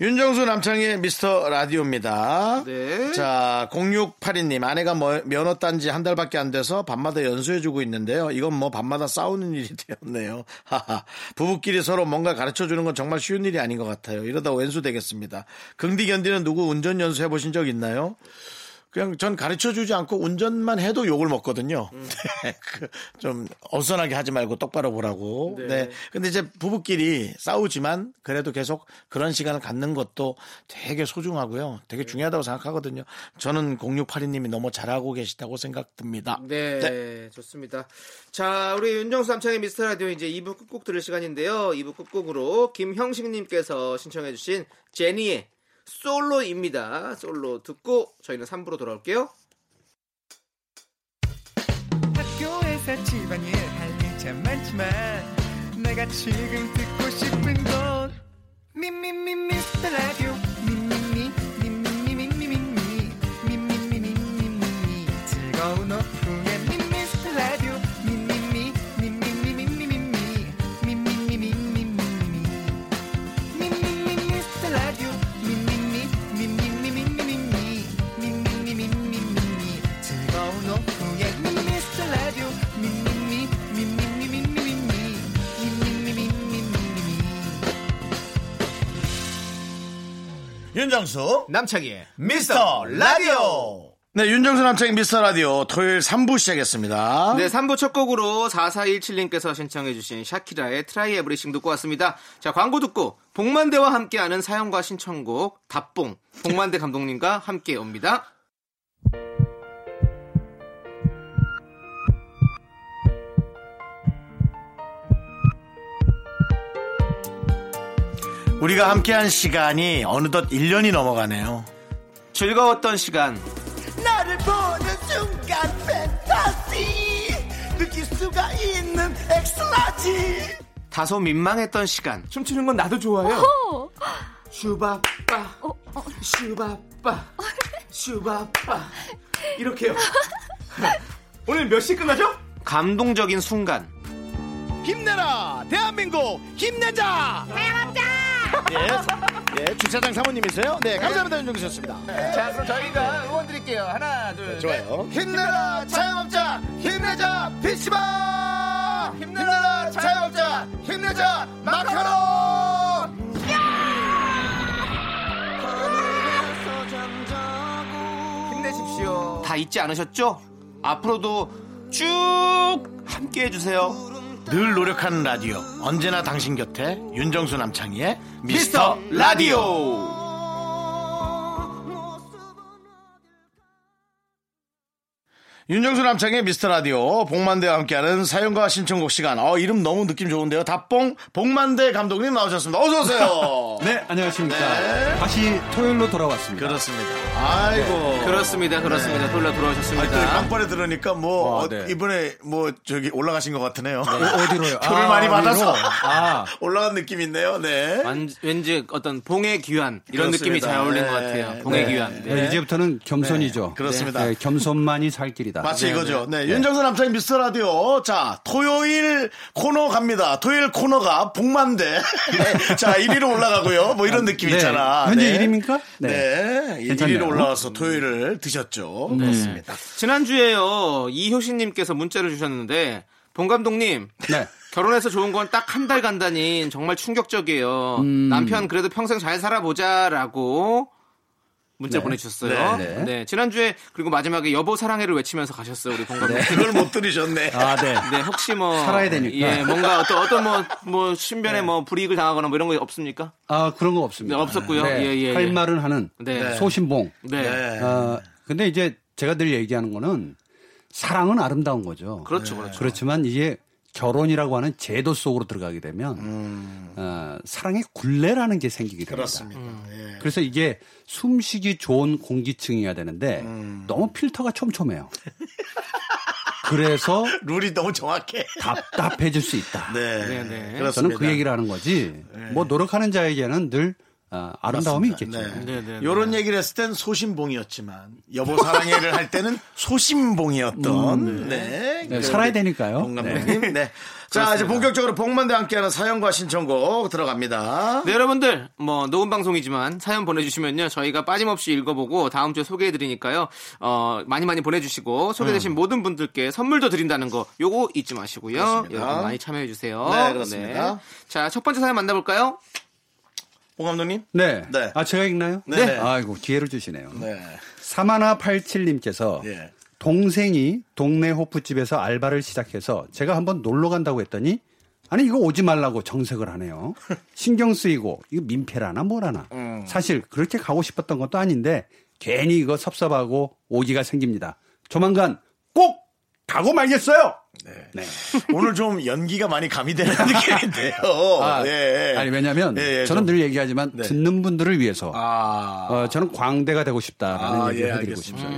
윤정수 남창의 미스터 라디오입니다. 네. 자, 0682님, 아내가 뭐- 면허 딴지 한 달밖에 안 돼서 밤마다 연수해주고 있는데요. 이건 뭐 밤마다 싸우는 일이 되었네요. [LAUGHS] 하하. 부부끼리 서로 뭔가 가르쳐 주는 건 정말 쉬운 일이 아닌 것 같아요. 이러다 왼수 되겠습니다. 긍디 견디는 누구 운전 연수 해보신 적 있나요? 그냥 전 가르쳐 주지 않고 운전만 해도 욕을 먹거든요. [LAUGHS] 네, 그, 좀 어선하게 하지 말고 똑바로 보라고. 네. 네. 근데 이제 부부끼리 싸우지만 그래도 계속 그런 시간을 갖는 것도 되게 소중하고요. 되게 중요하다고 생각하거든요. 저는 0682님이 너무 잘하고 계시다고 생각됩니다. 네, 좋습니다. 자, 우리 윤정수 남창의 미스터 라디오 이제 2부 끝곡 들을 시간인데요. 2부 끝곡으로 김형식님께서 신청해주신 제니의 솔로입니다. 솔로 듣고 저희는 3부로 돌아올게요. 학교에서 집안일 할일참 많지만 내가 지금 듣고 싶은 건 미미미 미스터 라디오 미미미 윤정수 남창희의 미스터 라디오. 네, 윤정수 남창희의 미스터 라디오 토요일 3부 시작했습니다. 네, 3부 첫 곡으로 4417님께서 신청해주신 샤키라의 Try Everything 듣고 왔습니다. 자, 광고 듣고 봉만대와 함께하는 사연과 신청곡 답봉 봉만대 감독님과 함께 옵니다. 우리가 함께한 시간이 어느덧 1년이 넘어가네요. 즐거웠던 시간. 나를 보는 순간 팬타시 느낄 수가 있는 X-large. 다소 민망했던 시간. 춤추는 건 나도 좋아요. 슈바빠. 슈바빠. 슈바빠. 이렇게요. [LAUGHS] 오늘 몇 시 끝나죠? 감동적인 순간. 힘내라 대한민국 힘내자 예, 예 주차장 사모님이세요 네 감사합니다 윤정수 씨였습니다 자, 그럼 저희가 응원 드릴게요. 하나, 둘, 좋아요 힘내라 자영업자 힘내자 PC방 힘내라 자영업자 힘내자 마카롱 힘내십시오. 다 잊지 않으셨죠? 앞으로도 쭉 함께 해주세요. 늘 노력하는 라디오. 언제나 당신 곁에 윤정수 남창희의 미스터 라디오 윤정수 남창의 미스터 라디오 복만대와 함께하는 사연과 신청곡 시간. 어 이름 너무 느낌 좋은데요. 답봉 복만대 감독님 나오셨습니다. 어서 오세요. [LAUGHS] 네, 안녕하십니까. 다시 토요일로 돌아왔습니다. 그렇습니다. 아이고. 그렇습니다, 그렇습니다. 돌려 아, 또 돌아오셨습니다. 빵빠레 들으니까 뭐 아, 어, 네. 이번에 뭐 저기 올라가신 것 같으네요. 어디로요? [LAUGHS] 표를 아, 많이? 받아서 아. [LAUGHS] 올라간 느낌 있네요. 네. 완- 왠지 어떤 봉의 귀환 이런 그렇습니다. 느낌이 잘 어울린 것 네. 같아요. 봉의 네. 귀환. 네, 이제부터는 겸손이죠. 네, 그렇습니다. 네, 겸손만이 살 길이다. 마치 네, 이거죠. 네, 윤정수 남창희 미스터 라디오. 자, 토요일 코너 갑니다. 토요일 코너가 복만대. [LAUGHS] 네, 자, 1위로 올라가고요. 뭐 이런 느낌 네, 있잖아. 현재 네. 1위입니까? 네. 괜찮네요. 1위로 올라와서 토요일을 드셨죠. 그렇습니다. 지난주에요 이효신님께서 문자를 주셨는데 봉 감독님 네. 결혼해서 좋은 건 딱 한 달 간다니 정말 충격적이에요. 음. 남편 그래도 평생 잘 살아보자라고 문자 네. 보내주셨어요. 네, 네, 네. 지난주에 그리고 마지막에 여보 사랑해를 외치면서 가셨어요 우리 봉 감독님. 그걸 못 들으셨네. 아, 네. [LAUGHS] 네, 혹시 뭐 살아야 되니까. 예, 뭔가 어떤 어떤 뭐 뭐 신변에 뭐 불이익을 당하거나 뭐 이런 거 없습니까? 아, 그런 거 없습니다. 네, 없었고요. 네, 예, 예, 할 예. 말은 하는 네. 소신봉. 네. 네. 아, 근데 이제 제가 늘 얘기하는 거는 사랑은 아름다운 거죠. 그렇죠, 그렇죠. 그렇지만 이제 결혼이라고 하는 제도 속으로 들어가게 되면 어, 사랑의 굴레라는 게 생기게 됩니다. 그렇습니다. 음. 예. 그래서 이게 숨쉬기 좋은 공기층이어야 되는데 너무 필터가 촘촘해요. 그래서 [LAUGHS] 룰이 너무 정확해. 답답해질 수 있다. 네. 네, 네. 그렇습니다. 저는 그 얘기를 하는 거지. 뭐 노력하는 자에게는 늘 어, 아름다움이 있겠죠. 네. 네, 네, 요런 얘기를 했을 땐 소신봉이었지만 여보 사랑해를 할 때는 소신봉이었던 네. 네, 살아야 되니까요. 봉 감독님. 네. [LAUGHS] 자, 이제 본격적으로 복만대 함께하는 사연과 신청곡 들어갑니다. 네, 여러분들, 뭐, 녹음 방송이지만 사연 보내주시면요. 저희가 빠짐없이 읽어보고 다음 주에 소개해드리니까요. 어, 많이 많이 보내주시고 소개되신 모든 분들께 선물도 드린다는 거 요거 잊지 마시고요. 그렇습니다. 여러분 많이 참여해주세요. 네, 그렇습니다. 자, 첫 번째 사연 만나볼까요? 봉 감독님. 네. 네. 아, 제가 읽나요? 네. 네. 아이고, 기회를 주시네요. 네. 사마나87님께서 예. 동생이 동네 호프집에서 알바를 시작해서 제가 한번 놀러 간다고 했더니 아니 이거 오지 말라고 정색을 하네요. [LAUGHS] 신경 쓰이고 이거 민폐라나 뭐라나. 음. 사실 그렇게 가고 싶었던 것도 아닌데 괜히 이거 섭섭하고 오기가 생깁니다. 조만간 꼭 가고 말겠어요. 네. [LAUGHS] 오늘 좀 연기가 많이 가미되는 [LAUGHS] 느낌인데요. 아, 예, 예. 아니 왜냐면 예, 예, 저는 좀. 늘 얘기하지만 네. 듣는 분들을 위해서 아. 어, 저는 광대가 되고 싶다라는 아, 얘기를 예, 해드리고. 싶습니다.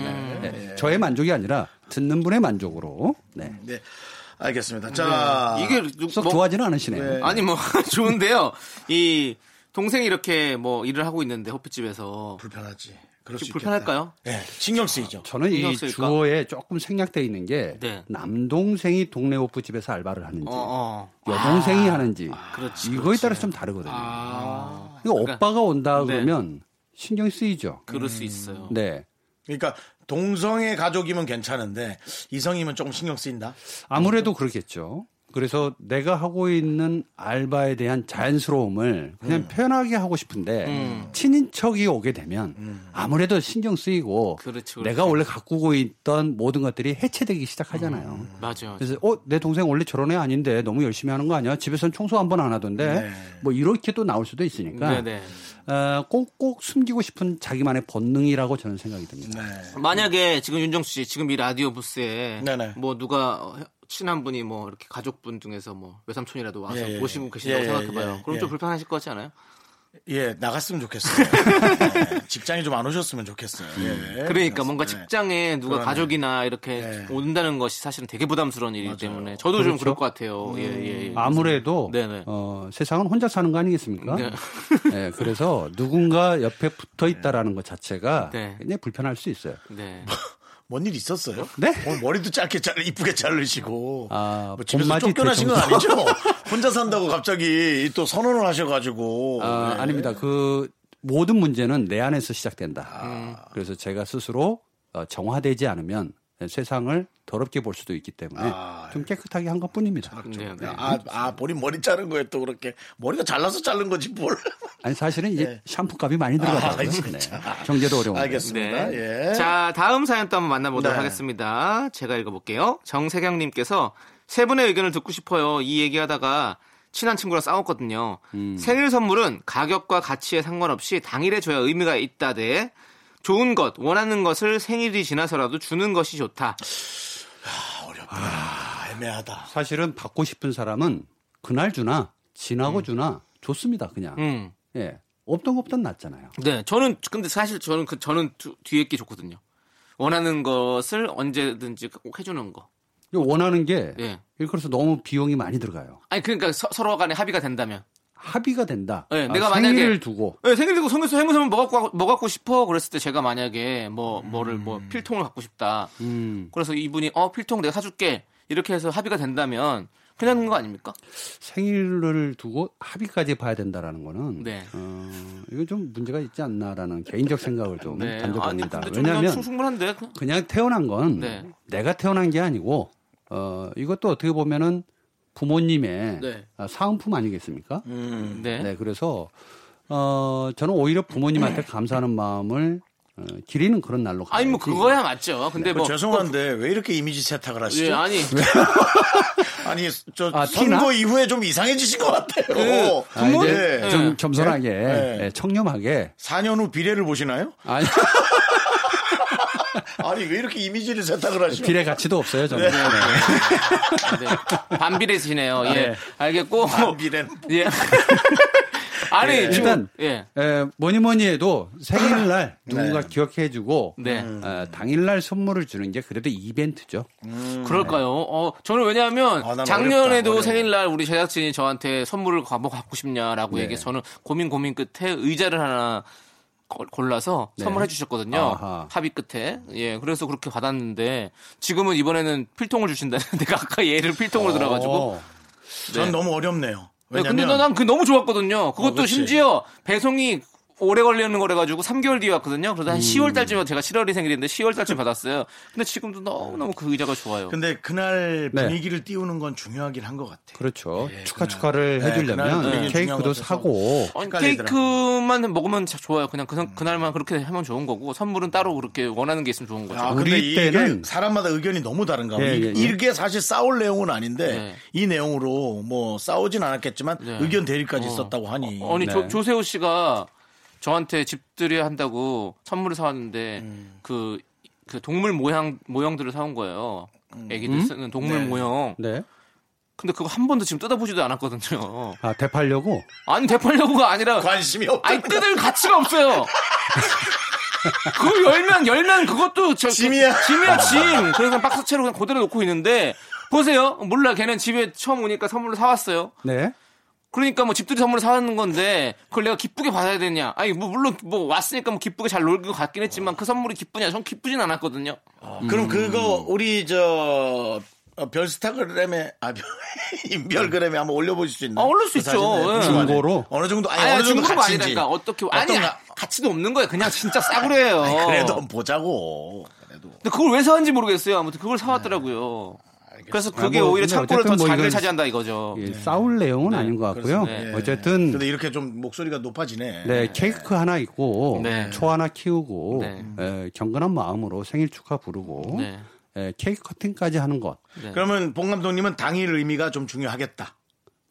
네. 저의 만족이 아니라 듣는 분의 만족으로. 네. 네. 알겠습니다. 자. 이게 누- 썩 뭐- 좋아하지는 않으시네요. 네. 아니 뭐 [LAUGHS] 좋은데요. 이 동생이 이렇게 뭐 일을 하고 있는데 호프집에서 불편하지. 그럴 수 불편할까요? 네. 신경 쓰이죠. 저는 이 신경? 주어에 조금 생략되어 있는 게 네. 남동생이 동네 오프집에서 알바를 하는지 어, 어. 여동생이 하는지 그렇지, 이거에 그렇지. 따라서 좀 다르거든요. 아, 이거 그러니까 오빠가 온다 네. 그러면 신경이 쓰이죠. 그럴 수 있어요. 네. 그러니까 동성의 가족이면 괜찮은데 이성이면 조금 신경 쓰인다. 아무래도 그렇겠죠. 그래서 내가 하고 있는 알바에 대한 자연스러움을 그냥 표현하게 하고 싶은데 음. 친인척이 오게 되면 아무래도 신경 쓰이고 그렇지, 그렇지. 내가 원래 가꾸고 있던 모든 것들이 해체되기 시작하잖아요. 맞아요. 그래서 어 내 동생 원래 저런 애 아닌데 너무 열심히 하는 거 아니야? 집에서는 청소 한 번 안 하던데 네. 뭐 이렇게 또 나올 수도 있으니까 네 네. 어, 꼭꼭 숨기고 싶은 자기만의 본능이라고 저는 생각이 듭니다. 네. 만약에 지금 윤정수 씨 지금 이 라디오 부스에 네네. 뭐 누가 어, 친한 분이 뭐 이렇게 가족분 중에서 뭐 외삼촌이라도 와서 예, 예. 모시고 계신다고 예, 예, 생각해봐요. 예, 그럼 예. 좀 불편하실 것 같지 않아요? 예, 나갔으면 좋겠어요. 네, [LAUGHS] 직장에 좀 안 오셨으면 좋겠어요. 예. 그러니까 뭔가 네. 직장에 누가 그러네. 가족이나 이렇게 네. 온다는 것이 사실은 되게 부담스러운 일이기 때문에 저도 좀 그렇죠. 그럴 것 같아요. 예, 예, 예. 아무래도 네네. 어, 세상은 혼자 사는 거 아니겠습니까? 네. 네, [LAUGHS] 그래서 누군가 옆에 붙어 있다라는 것 자체가 네. 굉장히 불편할 수 있어요. 네. [LAUGHS] 뭔 일 있었어요? 네? 오늘 머리도 짧게 잘 이쁘게 자르시고 아, 뭐 집에서 쫓겨나신 건. 아니죠? [LAUGHS] 혼자 산다고 갑자기 또 선언을 하셔가지고 아, 네. 아닙니다. 그 모든 문제는 내 안에서 시작된다. 아. 그래서 제가 스스로 어, 정화되지 않으면 세상을 더럽게 볼 수도 있기 때문에 아, 좀 깨끗하게 한 것뿐입니다. 네, 네. 아, 아, 본인 머리 자른 거에 또 그렇게 머리가 잘라서 자른 거지 뭘? [LAUGHS] 아니 사실은 이제 샴푸 값이 많이 들어가더라고요. 아. 네. 경제도 어려운. 알겠습니다. 네. 예. 자, 다음 사연 또 한번 만나보도록 네. 하겠습니다. 제가 읽어볼게요. 정세경님께서 세 분의 의견을 듣고 싶어요. 이 얘기하다가 친한 친구랑 싸웠거든요. 음. 생일 선물은 가격과 가치에 상관없이 당일에 줘야 의미가 있다 대 좋은 것, 원하는 것을 생일이 지나서라도 주는 것이 좋다. 아, 애매하다. 사실은 받고 싶은 사람은 그날 주나 지나고 주나 좋습니다. 그냥. 음. 예. 없던 것보단 낫잖아요. 네, 저는 근데 사실 저는 그 저는 두- 뒤에 게 좋거든요. 원하는 것을 언제든지 꼭 해주는 거. 이거 원하는 게 예. 일컬어서 너무 비용이 많이 들어가요. 아니 그러니까 서, 로 간에 합의가 된다면. 합의가 된다. 네, 아, 내가 만약에- 생일을 두고 네, 생일 생일 생일 선물 뭐 갖고 뭐 갖고 싶어 그랬을 때 제가 만약에 뭐 뭐를 뭐 필통을 갖고 싶다. 음, 그래서 이분이 어 필통 내가 사줄게 이렇게 해서 합의가 된다면 그냥 거 아닙니까? 생일을 두고 합의까지 봐야 된다라는 거는 네. 어, 이거 좀 문제가 있지 않나라는 개인적 생각을 좀 네. 던져봅니다. 그냥 왜냐하면 충분한데. 그냥 태어난 건 네. 내가 태어난 게 아니고 어, 이것도 어떻게 보면은 부모님의 네. 아, 사은품 아니겠습니까? 음. 네. 네, 그래서 어, 저는 오히려 부모님한테 감사하는 마음을 어, 기리는 그런 날로 가야지. 아니 뭐 그거야 맞죠. 근데 그뭐 죄송한데 왜 이렇게 이미지 세탁을 하시죠? 예, 아니 [LAUGHS] 아니 저 아, 선거 티나? 이후에 좀 이상해지신 것 같아요. 그 아, 이제 네. 좀 겸손하게 네. 네, 청렴하게 4년 후 비례를 보시나요? 아니 [LAUGHS] 아니 왜 이렇게 이미지를 세탁을 하시죠? 비례 가치도 없어요 저는. 네. 네. 반비례시네요. 예. 네. 알겠고. 비례 예. [LAUGHS] 아니 예. 지금 일단 예. 에, 뭐니 뭐니 해도 생일날 누군가 네. 기억해주고 네. 어, 당일날 선물을 주는 게 그래도 이벤트죠. 그럴까요? 어, 저는 왜냐하면 아, 난 작년에도 어렵다, 생일날 우리 제작진이 저한테 선물을 가- 뭐 갖고 싶냐라고 네. 얘기해서 저는 고민 고민 끝에 의자를 하나 거- 골라서 네. 선물해 주셨거든요. 아하. 합의 끝에. 예, 그래서 그렇게 받았는데 지금은 이번에는 필통을 주신다는 [LAUGHS] 내가 아까 얘를 필통으로 들어가지고. 어, 전 네. 너무 어렵네요. 네, 왜냐면 근데 난 그 너무 좋았거든요. 그것도 그렇지. 심지어 배송이 오래 걸리는 거래 가지고 3개월 뒤에 왔거든요. 그래서 한 음. 10월 달쯤에 제가 7월이 생일인데 10월 달쯤에 받았어요. 근데 지금도 너무 너무 그 의자가 좋아요. 근데 그날 네. 분위기를 띄우는 건 중요하긴 한 것 같아요. 그렇죠. 네, 축하 그날- 축하를 네, 해주려면 중요한 케이크도. 사고 아니. 케이크만 먹으면 자- 좋아요. 그냥 그, 그날만 그렇게 하면 좋은 거고 선물은 따로 그렇게 원하는 게 있으면 좋은 거죠. 아, 우리 때는- 사람마다 의견이 너무 다른가 봐. 예, 이- 예, 예. 이게 사실 싸울 내용은 아닌데 네. 이 내용으로 뭐 싸우진 않았겠지만 네. 의견 대립까지 어. 있었다고 하니. 어, 아니 네. 조, 조세호 씨가 저한테 집들이 한다고 선물을 사왔는데 음. 그, 그 동물 모양 모형들을 사온 거예요. 애기들 쓰는 동물 네. 모형. 네. 근데 그거 한 번도 지금 뜯어보지도 않았거든요. 아 대팔려고 아니 대팔려고가 아니라 관심이 없다. 아니 뜯을 가치가 없어요. 그거 열면 열면 그것도 저, 짐이야. 짐이야 짐. 그래서 박스채로 그냥 그대로 놓고 있는데 보세요. 몰라 걔는 집에 처음 오니까 선물로 사왔어요. 네. 그러니까 뭐 집들이 선물을 사왔는 건데 그걸 내가 기쁘게 받아야 되냐? 아니 뭐 물론 뭐 왔으니까 뭐 기쁘게 잘 놀고 것 같긴 했지만 그 선물이 기쁘냐? 전 기쁘진 않았거든요. 그럼 그거 우리 저 어, 별스타그램에 아 별- [LAUGHS] 인별그램에 한번 올려보실 수 있나요? 아, 올릴 수 그 있죠. 예. 중고로? 어느 정도 아니 아니, 어느 정도 중고가 가치인지. 아니라니까 어떻게 아니 어떤가? 가치도 없는 거예요. 그냥 진짜 싸구려예요. 그래도 한번 보자고. 그래도 근데 그걸 왜 사왔는지 모르겠어요. 아무튼 그걸 사왔더라고요. 그래서 그게 아, 뭐, 오히려 창고를 더 어쨌든 뭐 자리를 이건- 차지한다 이거죠. 예, 싸울 내용은 아닌 것 같고요. 예. 어쨌든 근데 이렇게 좀 목소리가 높아지네. 네 케이크 하나 있고 네. 초 하나 키우고 네. 에, 경건한 마음으로 생일 축하 부르고 네. 에, 케이크 커팅까지 하는 것 그러면 봉 감독님은 당일 의미가 좀 중요하겠다.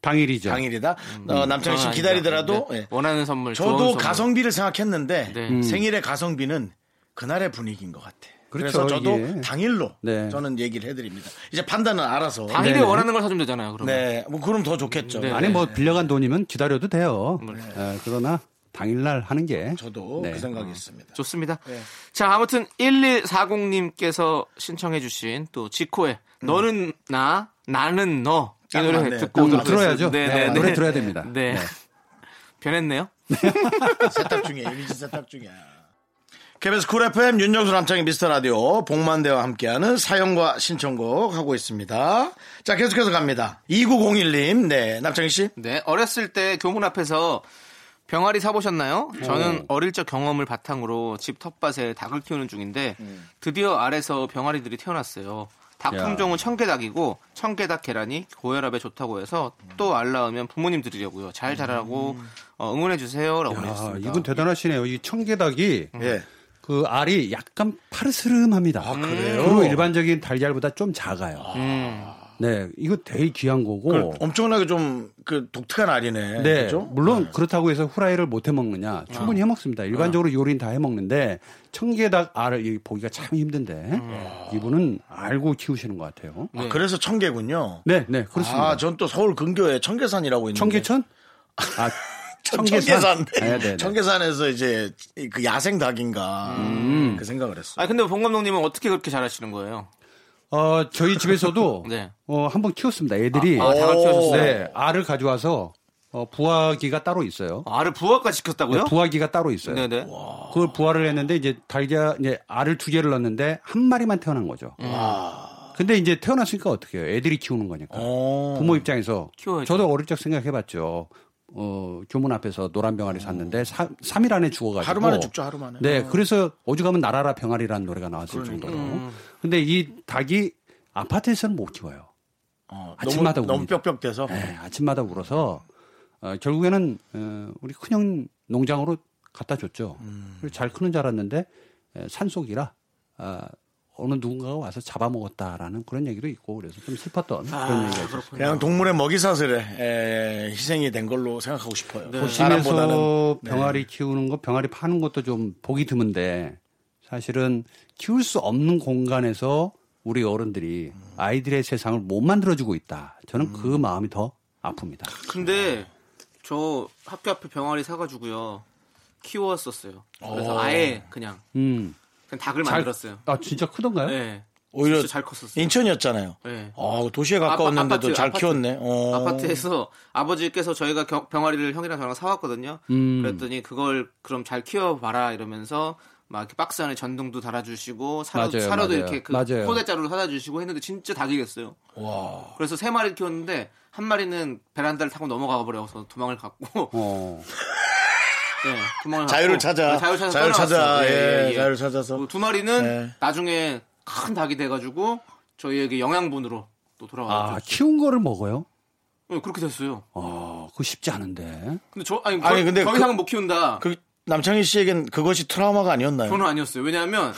당일이죠. 당일이다. 어, 남창희 씨 기다리더라도. 네. 예. 원하는 선물. 저도 좋은 선물. 가성비를 생각했는데 네. 음. 생일의 가성비는 그날의 분위기인 것 같아. 그래서 그렇죠, 저도 이게. 당일로 네. 저는 얘기를 해드립니다. 이제 판단은 알아서. 당일에 네네. 원하는 걸 사주면 되잖아요. 그러면. 네, 뭐 그럼 더 좋겠죠. 네. 아니 뭐 빌려간 돈이면 기다려도 돼요. 에, 그러나 당일날 하는 게 저도 네. 그 생각이 있습니다. 좋습니다. 네. 자, 아무튼 1140님께서 신청해주신 또 지코의 너는 나, 나는 너. 이딱 노래 맞네. 듣고 딱 오도록 들어야죠. 네, 네, 노래 네. 들어야 됩니다. 네. 네. 변했네요. [LAUGHS] 세탁 중에 이미지 세탁 중이야. KBS 쿨 FM 윤정수 남창희 미스터 라디오 봉만대와 함께하는 사연과 신청곡 하고 있습니다. 자, 계속해서 갑니다. 2901님, 네, 남창희 씨. 네, 어렸을 때 교문 앞에서 병아리 사보셨나요? 저는 어릴 적 경험을 바탕으로 집 텃밭에 닭을 키우는 중인데 드디어 알에서 병아리들이 태어났어요. 닭 야. 품종은 청계닭이고 청계닭 계란이 고혈압에 좋다고 해서 또 알 낳으면 부모님 드리려고요. 잘 자라고 어, 응원해 주세요라고 야, 보냈습니다. 이분 대단하시네요. 이 청개닭이 예. 그 알이 약간 파르스름합니다. 아, 그래요? 그리고 일반적인 달걀보다 좀 작아요. 음. 네, 이거 되게 귀한 거고. 그 엄청나게 좀 그 독특한 알이네. 네, 그죠? 물론 그렇다고 해서 후라이를 못 해 먹느냐? 충분히 해 먹습니다. 일반적으로 요리는 다 해 먹는데 청개닭 알을 이 보기가 참 힘든데 이분은 알고 키우시는 것 같아요. 아, 그래서 청계군요. 네, 네, 그렇습니다. 아, 전 또 서울 근교에 청계산이라고 있는데. 청계천? [LAUGHS] 아, 청- 청계산. 청계산. 네, 네, 네. 청계산에서 이제 그 야생 닭인가 그 생각을 했어. 아 근데 봉 감독님은 어떻게 그렇게 잘하시는 거예요? 어, 저희 집에서도 [LAUGHS] 네. 어, 한번 키웠습니다. 애들이. 아, 닭을 키우셨어요? 네, 알을 가져와서 어, 부화기가 따로 있어요. 알을 부화까지 시켰다고요? 네, 부화기가 따로 있어요. 네네. 그걸 부화를 했는데 이제 달걀 이제 알을 두 개를 넣었는데 한 마리만 태어난 거죠. 음. 근데 이제 태어났으니까 어떻게 해요? 애들이 키우는 거니까. 어. 부모 입장에서 키워야죠. 저도 어릴 적 생각해봤죠. 어, 교문 앞에서 노란 병아리 샀는데 사, 3일 안에 죽어가지고 하루 만에 죽죠, 하루 만에. 네, 그래서 오죽하면 나라라 병아리라는 노래가 나왔을 정도로. 근데 이 닭이 아파트에서는 못 키워요. 어, 아침마다 너무, 너무 웁니다. 뾱뾱대서. 네, 아침마다 울어서 어, 결국에는 어, 우리 큰형 농장으로 갖다 줬죠. 음. 잘 크는 줄 알았는데 에, 산속이라 아, 어느 누군가가 와서 잡아먹었다라는 그런 얘기도 있고 그래서 좀 슬펐던 그런 얘기가 있었어요. 그냥 동물의 먹이 사슬에 에, 희생이 된 걸로 생각하고 싶어요. 네. 사람보다는 도심에서 네. 병아리 키우는 거, 병아리 파는 것도 좀 보기 드문데 사실은 키울 수 없는 공간에서 우리 어른들이 아이들의 세상을 못 만들어주고 있다. 저는 그 음. 마음이 더 아픕니다. 근데 저 학교 앞에 병아리 사가지고요 키웠었어요. 그래서 어. 아예 그냥 음. 그냥 닭을 잘- 만들었어요. 아 진짜 크던가요? 네. 오히려 진짜 잘 컸었어요. 인천이었잖아요. 네. 어, 도시에 가까웠는데도 아파- 아파트, 잘 아파트. 키웠네. 어. 아파트에서 아버지께서 저희가 겨- 병아리를 형이랑 저랑 사왔거든요. 음. 그랬더니 그걸 그럼 잘 키워봐라 이러면서 막 이렇게 박스 안에 전등도 달아주시고 사료, 맞아요, 사료도 맞아요. 이렇게 그 맞아요. 포대자루로 사다 주시고 했는데 진짜 닭이 됐어요. 와. 그래서 세 마리를 키웠는데 한 마리는 베란다를 타고 넘어가 버려서 도망을 갔고 어. [LAUGHS] 네, 자유를 찾아. 네, 자유를 찾아 자유를 찾아. 떠나갔어요. 예, 자유를 찾아서. 두 마리는 네. 나중에 큰 닭이 돼가지고 저희에게 영양분으로 또 돌아와요. 아 키운 거를 먹어요? 네, 그렇게 됐어요. 아 그거 쉽지 않은데. 근데 저 아니, 아니, 더, 근데 더 그- 이상은 못 키운다. 그 남창희 씨에겐 그것이 트라우마가 아니었나요? 저는 아니었어요. 왜냐하면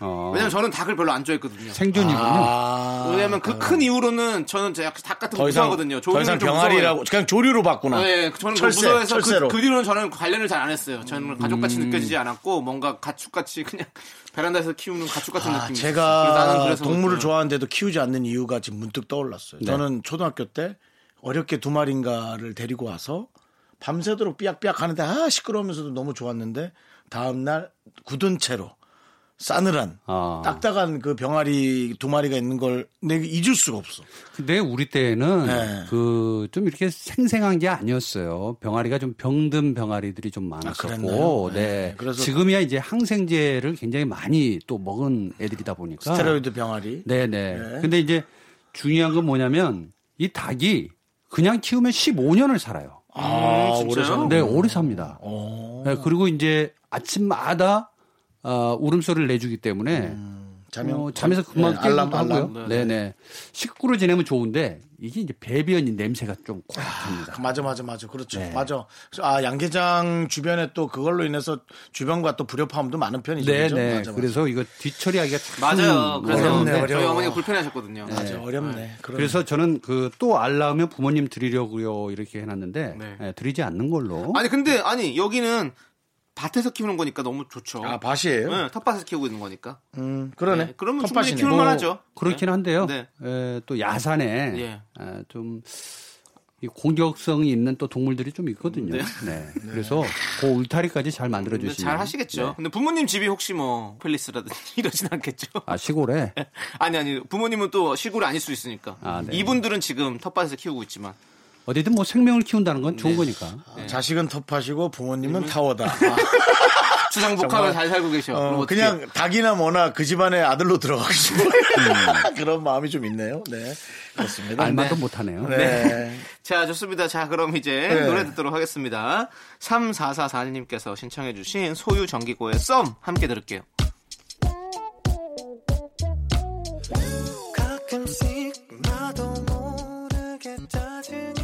어. 왜냐면 저는 닭을 별로 안 좋아했거든요. 생존이군요. 아. 왜냐면 그 큰 이후로는 저는 제 약간 닭 같은 거 무서워하거든요. 더 이상 병아리라고. 그냥 조류로 봤구나. 네, 저는 철새, 그 무서워해서 철새로. 그, 그 뒤로는 저는 관련을 잘 안 했어요. 저는 가족같이 느껴지지 않았고 뭔가 가축같이 그냥 [LAUGHS] 베란다에서 키우는 가축 같은 아, 느낌이 있었어요. 그래서 나는 제가 그래서 동물을 그렇구나. 좋아하는데도 키우지 않는 이유가 지금 문득 떠올랐어요. 저는 초등학교 때 어렵게 두 마리인가를 데리고 와서 밤새도록 삐약삐약 하는데 아 시끄러우면서도 너무 좋았는데 다음날 굳은 채로 싸늘한 아. 딱딱한 그 병아리 두 마리가 있는 걸 내가 잊을 수가 없어. 근데 우리 때는 네. 그좀 이렇게 생생한 게 아니었어요. 병아리가 좀 병든 병아리들이 좀 그랬나요? 많았었고, 네. 네. 그래서- 지금이야 이제 항생제를 굉장히 많이 또 먹은 애들이다 보니까. 스테로이드 병아리. 네네. 네. 근데 이제 중요한 건 뭐냐면 이 닭이 그냥 키우면 15년을 살아요. 아, 진짜요? 오래 사는 네, 오래 삽니다. 어. 네, 그리고 이제 아침마다 어, 울음소리를 내주기 때문에 자면 어, 잠에서 네, 깨기도 알람, 알람. 하고요. 네네. 식구로 지내면 좋은데 이게 이제 배변이 냄새가 좀 꽉합니다. 맞아, 맞아, 맞아. 그렇죠. 네. 맞아. 아, 양계장 주변에 또 그걸로 인해서 주변과 또 불협화음도 많은 편이죠. 네네. 맞아, 맞아. 그래서 이거 뒤처리하기가 참 맞아요. 그래서 어렵네, 저희 어려워. 어머니가 불편해하셨거든요. 맞아, 어렵네. 그래서 저는 그 또알 낳으면 부모님 드리려고요 이렇게 해놨는데 네. 예, 드리지 않는 걸로. 아니 근데 아니 여기는 밭에서 키우는 거니까 너무 좋죠. 아, 밭이에요? 네, 텃밭에서 키우고 있는 거니까. 음, 그러네. 네, 그러면 텃밭이네. 충분히 키울 만하죠. 그렇긴 한데요. 네. 에, 또 야산에 예. 아, 좀이 공격성이 있는 또 동물들이 좀 있거든요. 네. [LAUGHS] 그래서 그 울타리까지 잘 만들어 주시면 잘 하시겠죠. 근데 부모님 집이 혹시 뭐 펠리스라든지 [LAUGHS] 이러진 않겠죠. 아 시골에 [LAUGHS] 아니 아니 부모님은 또 시골이 아닐 수 있으니까. 아, 네. 이분들은 지금 텃밭에서 키우고 있지만 어디든 뭐 생명을 키운다는 건 네. 좋은 거니까. 자식은 텃밭이고 부모님은 타워다. 아, [LAUGHS] 주상복합을 정말, 잘 살고 계셔. 어. 그냥 닭이나 뭐나 그 집안의 아들로 들어가고 싶어요. [LAUGHS] 그런 마음이 좀 있네요. 네. 그렇습니다. 알만도 못하네요. 네. 자, 좋습니다. 자, 그럼 이제 네. 노래 듣도록 하겠습니다. 3444님께서 신청해주신 소유 정기고의 썸 함께 들을게요. 가끔씩 나도 모르게 짜증이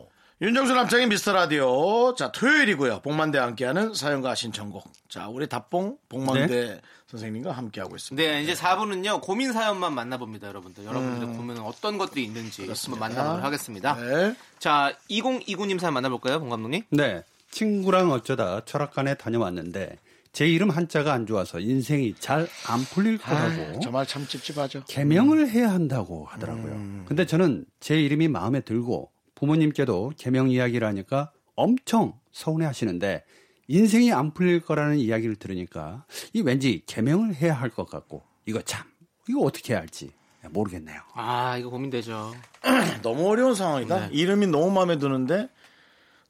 윤정수 남창의 미스터 라디오. 자, 토요일이고요. 복만대 함께하는 사연과 신청곡. 자, 우리 답봉 복만대 선생님과 함께하고 있습니다. 네, 이제 4부는요, 고민 사연만 만나봅니다, 여러분들. 여러분들의 고민은 어떤 것들이 있는지 한번 만나보도록 하겠습니다. 네. 자, 2029님 사연 만나볼까요, 봉 감독님? 네. 친구랑 어쩌다 철학관에 다녀왔는데 제 이름 한자가 안 좋아서 인생이 잘 안 풀릴 거라고 저말참 찝찝하죠. 개명을 해야 한다고 하더라고요. 음. 근데 저는 제 이름이 마음에 들고 부모님께도 개명 이야기를 하니까 엄청 서운해 하시는데 인생이 안 풀릴 거라는 이야기를 들으니까 이 왠지 개명을 해야 할 것 같고 이거 참 이거 어떻게 해야 할지 모르겠네요. 아, 이거 고민되죠. [CLEARS THROAT] 너무 어려운 상황이다. 네. 이름이 너무 마음에 드는데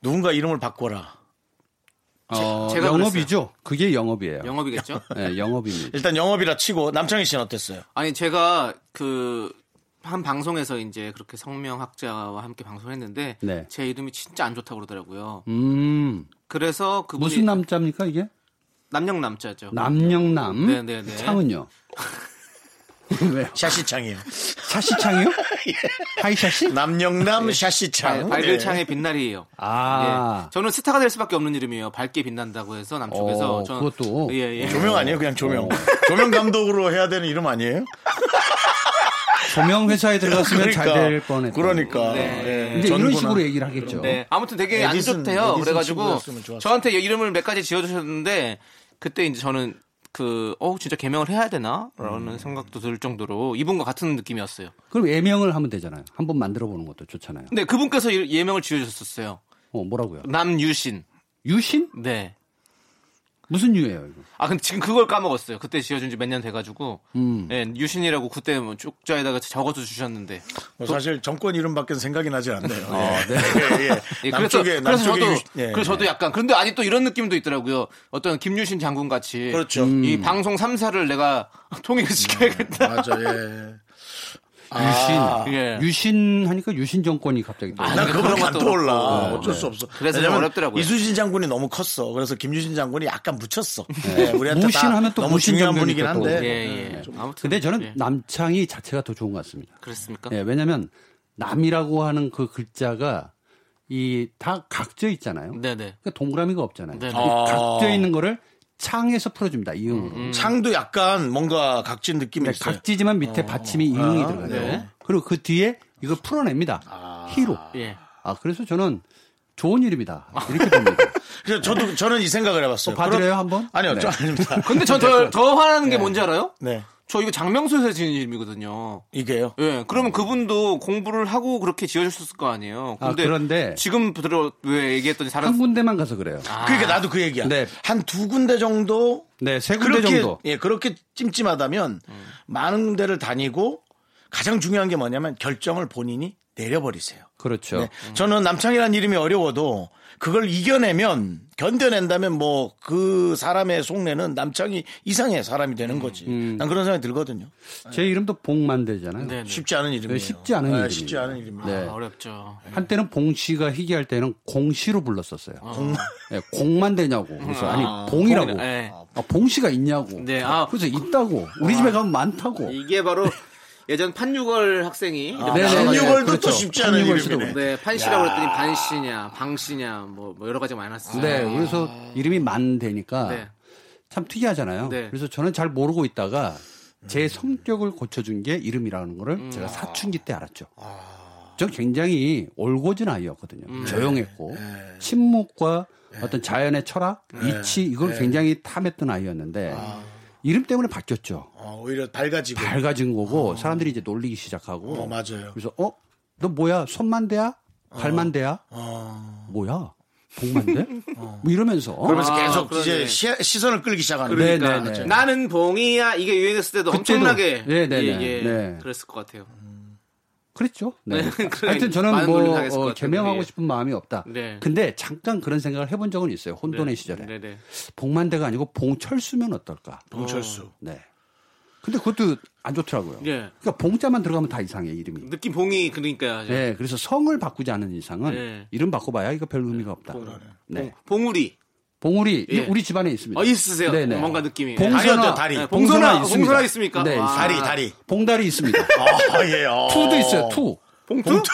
누군가 이름을 바꿔라. 어, 제가 영업이죠. 그게 영업이에요. 영업이겠죠? [LAUGHS] 네, 영업입니다. 일단 영업이라 치고 남창희 씨는 어땠어요? 아니, 제가 그, 한 방송에서 이제 그렇게 성명학자와 함께 방송했는데, 네. 제 이름이 진짜 안 좋다고 그러더라고요. 음 그래서 그분이 무슨 남자입니까 이게? 남영 남자죠. 남영남. 네네네. 창은요. [LAUGHS] 왜요? 샤시창이요. 샤시창이요? [LAUGHS] 하이샤시? 남영남 샤시창. 네, 밝을 창의 빛날이에요. 아. 예. 저는 스타가 될 수밖에 없는 이름이에요. 밝게 빛난다고 해서 남쪽에서. 어, 저는- 그것도. 예, 예. 조명 아니에요? 그냥 조명. 조명 감독으로 해야 되는 이름 아니에요? [LAUGHS] 조명 회사에 들어갔으면 잘 그러니까. 될 뻔했다. 그러니까. 네. 예, 이제 이런 전구나. 식으로 얘기를 하겠죠. 네. 아무튼 되게 안 에디슨, 좋대요. 그래가지고 저한테 이름을 몇 가지 지어주셨는데 그때 이제 저는 그, 어, 진짜 개명을 해야 되나? 라는 음. 생각도 들 정도로 이분과 같은 느낌이었어요. 그럼 예명을 하면 되잖아요. 한번 만들어 보는 것도 좋잖아요. 근데 그분께서 이- 예명을 지어주셨었어요. 어, 뭐라고요? 남유신. 유신? 네. 무슨 유예요, 이거? 아, 근데 지금 그걸 까먹었어요. 그때 지어준 지 몇 년 돼가지고. 음. 예, 유신이라고 그때 뭐 쪽자에다가 적어서 주셨는데. 뭐 사실 정권 이름밖에 생각이 나지 않네요. 어, 예. 네. [LAUGHS] 예, 예. 예, 그래서, 남쪽에, 그래서 저도, 유- 예. 그래서 저도 약간, 그런데 아직 또 이런 느낌도 있더라고요. 어떤 김유신 장군 같이. 그렇죠. 이 방송 3사를 내가 [LAUGHS] 통일시켜야겠다. 맞아, 예. 유신. 아, 예. 유신 하니까 유신 정권이 갑자기 또. 아, 난 그런 그거밖에 안 것도- 떠올라. 어, 어쩔 네. 수 없어. 그래서 어렵더라고요. 이수진 장군이 너무 컸어. 그래서 김유신 장군이 약간 묻혔어. 예, 우리한테 무신 다 하면 또 너무 무신 중요한 분이긴 또 한데. 예, 예. 아무튼. 근데 저는 예. 남창이 자체가 더 좋은 것 같습니다. 그렇습니까? 예, 왜냐면 남이라고 하는 그 글자가 이 다 각져 있잖아요. 네네. 그러니까 동그라미가 없잖아요. 네네. 이 아. 각져 있는 거를 창에서 풀어줍니다. 이응으로. 음. 창도 약간 뭔가 각진 느낌이 네, 있어요. 각지지만 밑에 받침이 이응이 아, 들어가요. 네. 그리고 그 뒤에 이걸 풀어냅니다. 히로. 예. 아 그래서 저는 좋은 이름이다 이렇게 봅니다. [LAUGHS] 그래서 저도 저는 이 생각을 해봤어요. 또 봐드려요, 그럼- 한번? 아니요, 네. 저 아닙니다. 근데 전 더, 더 화나는 게 뭔지 알아요? 네, 저 이거 장명수에서 지은 이름이거든요. 이게요. 예, 그러면 그분도 공부를 하고 그렇게 지어주셨을 거 아니에요. 아, 근데 그런데 지금 들어 왜 얘기했더니 다른 한 군데만 가서 그래요. 아, 그러니까 나도 그 얘기야. 네. 한 두 군데 정도 네, 세 군데 그렇게 정도. 예 그렇게 찜찜하다면 많은 데를 다니고 가장 중요한 게 뭐냐면 결정을 본인이 내려버리세요. 그렇죠. 네. 저는 남창이라는 이름이 어려워도 그걸 이겨내면 견뎌낸다면 뭐 그 사람의 속내는 남창이 이상의 사람이 되는 거지. 음. 난 그런 생각이 들거든요. 제 이름도 봉만대잖아요. 네네. 쉽지 않은 이름이에요. 네, 쉽지 않은 네, 이름이에요. 쉽지 않은 이름이에요. 네. 아, 어렵죠. 한때는 봉 씨가 희귀할 때는 공씨로 불렀었어요. 네, 공만 되냐고. 그래서 아니 봉이라고. 봉이라- 네. 아, 봉 씨가 있냐고. 네, 아. 그래서 있다고. 우리 집에 가면 많다고. 이게 바로 예전 판유걸 학생이 아, 네, 네, 판유걸도 그렇죠. 또 쉽지 않은 이름이네. 네, 판씨라고 그랬더니 반씨냐, 방씨냐, 뭐, 뭐 여러 가지가 많았어요. 네, 그래서 이름이 만 되니까 네. 참 특이하잖아요. 네. 그래서 저는 잘 모르고 있다가 제 성격을 고쳐준 게 이름이라는 거를 제가 사춘기 때 알았죠. 저 굉장히 올고진 아이였거든요. 조용했고 침묵과 어떤 자연의 철학, 이치 이걸 굉장히 탐했던 아이였는데 이름 때문에 바뀌었죠. 어, 오히려 밝아지고. 밝아진 거고 사람들이 이제 놀리기 시작하고. 어, 맞아요. 그래서 어? 너 뭐야? 손만 대야? 발만 대야? 어. 뭐야? 복만대? [LAUGHS] 뭐 이러면서 그러면서 아, 계속 그러네. 이제 시, 시선을 끌기 시작하는 그러니까. 거예요. 네, 네, 네. 나는 봉이야 이게 유행했을 때도 그때도. 엄청나게 네, 네, 예, 네. 예, 네. 그랬을 것 같아요. 그랬죠. 네. 네, [LAUGHS] 하여튼 저는 뭐 어, 개명하고 예. 싶은 마음이 없다. 네. 근데 잠깐 그런 생각을 해본 적은 있어요. 혼돈의 시절에. 네, 네. 봉만대가 아니고 봉철수면 어떨까? 봉철수. 네. 근데 그것도 안 좋더라고요. 예. 그러니까 봉자만 들어가면 다 이상해 이름이. 느낌 봉이 그러니까 네, 그래서 성을 바꾸지 않은 이상은 네. 이름 바꿔봐야 이거 별 의미가 없다. 네. 봉우리 봉우리 예. 우리 집안에 있습니다. 어 있으세요? 네네. 뭔가 느낌이 봉선화, 다리. 네, 봉선화 있습니다. 봉선화 있습니까? 네, 아. 다리, 다리. 봉다리 있습니다. 아, [LAUGHS] 예. 어. 투도 있어요. 투. 봉투? [LAUGHS]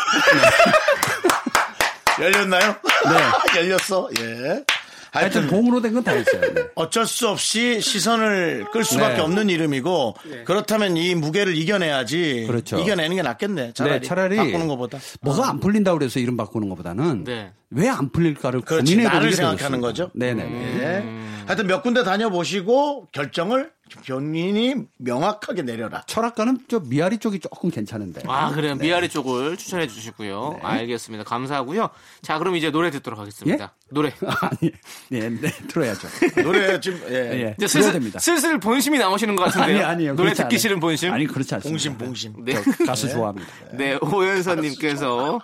열렸나요? 네. [LAUGHS] 열렸어. 예. 하여튼 하여튼 봉으로 된 건 다 있어요. 네. 어쩔 수 없이 시선을 끌 수밖에 네. 없는 이름이고 그렇다면 이 무게를 이겨내야지. 그렇죠. 이겨내는 게 낫겠네. 차라리, 네, 차라리 바꾸는 것보다. 뭐가 안 풀린다 그래서 이름 바꾸는 것보다는 네. 왜 안 풀릴까를 그렇지. 고민해 나를 생각하는. 거죠. 네네. 예. 하여튼 몇 군데 다녀보시고 결정을 본인이 명확하게 내려라. 철학가는 저 미아리 쪽이 조금 괜찮은데. 아 그래요 네. 미아리 쪽을 추천해 주시고요. 알겠습니다. 감사하고요. 자 그럼 이제 노래 듣도록 하겠습니다. 노래. [LAUGHS] 아니, 네, 네, 들어야죠. [LAUGHS] 노래 지금 예. 예, 이제 슬슬, 됩니다. 슬슬 본심이 나오시는 것 같은데요. 아니, 아니요. 노래 듣기 않아요. 싫은 본심. 아니, 그렇지 않습니다. 본심 본심. 네. 저 가수 좋아합니다. 네, 오연서님께서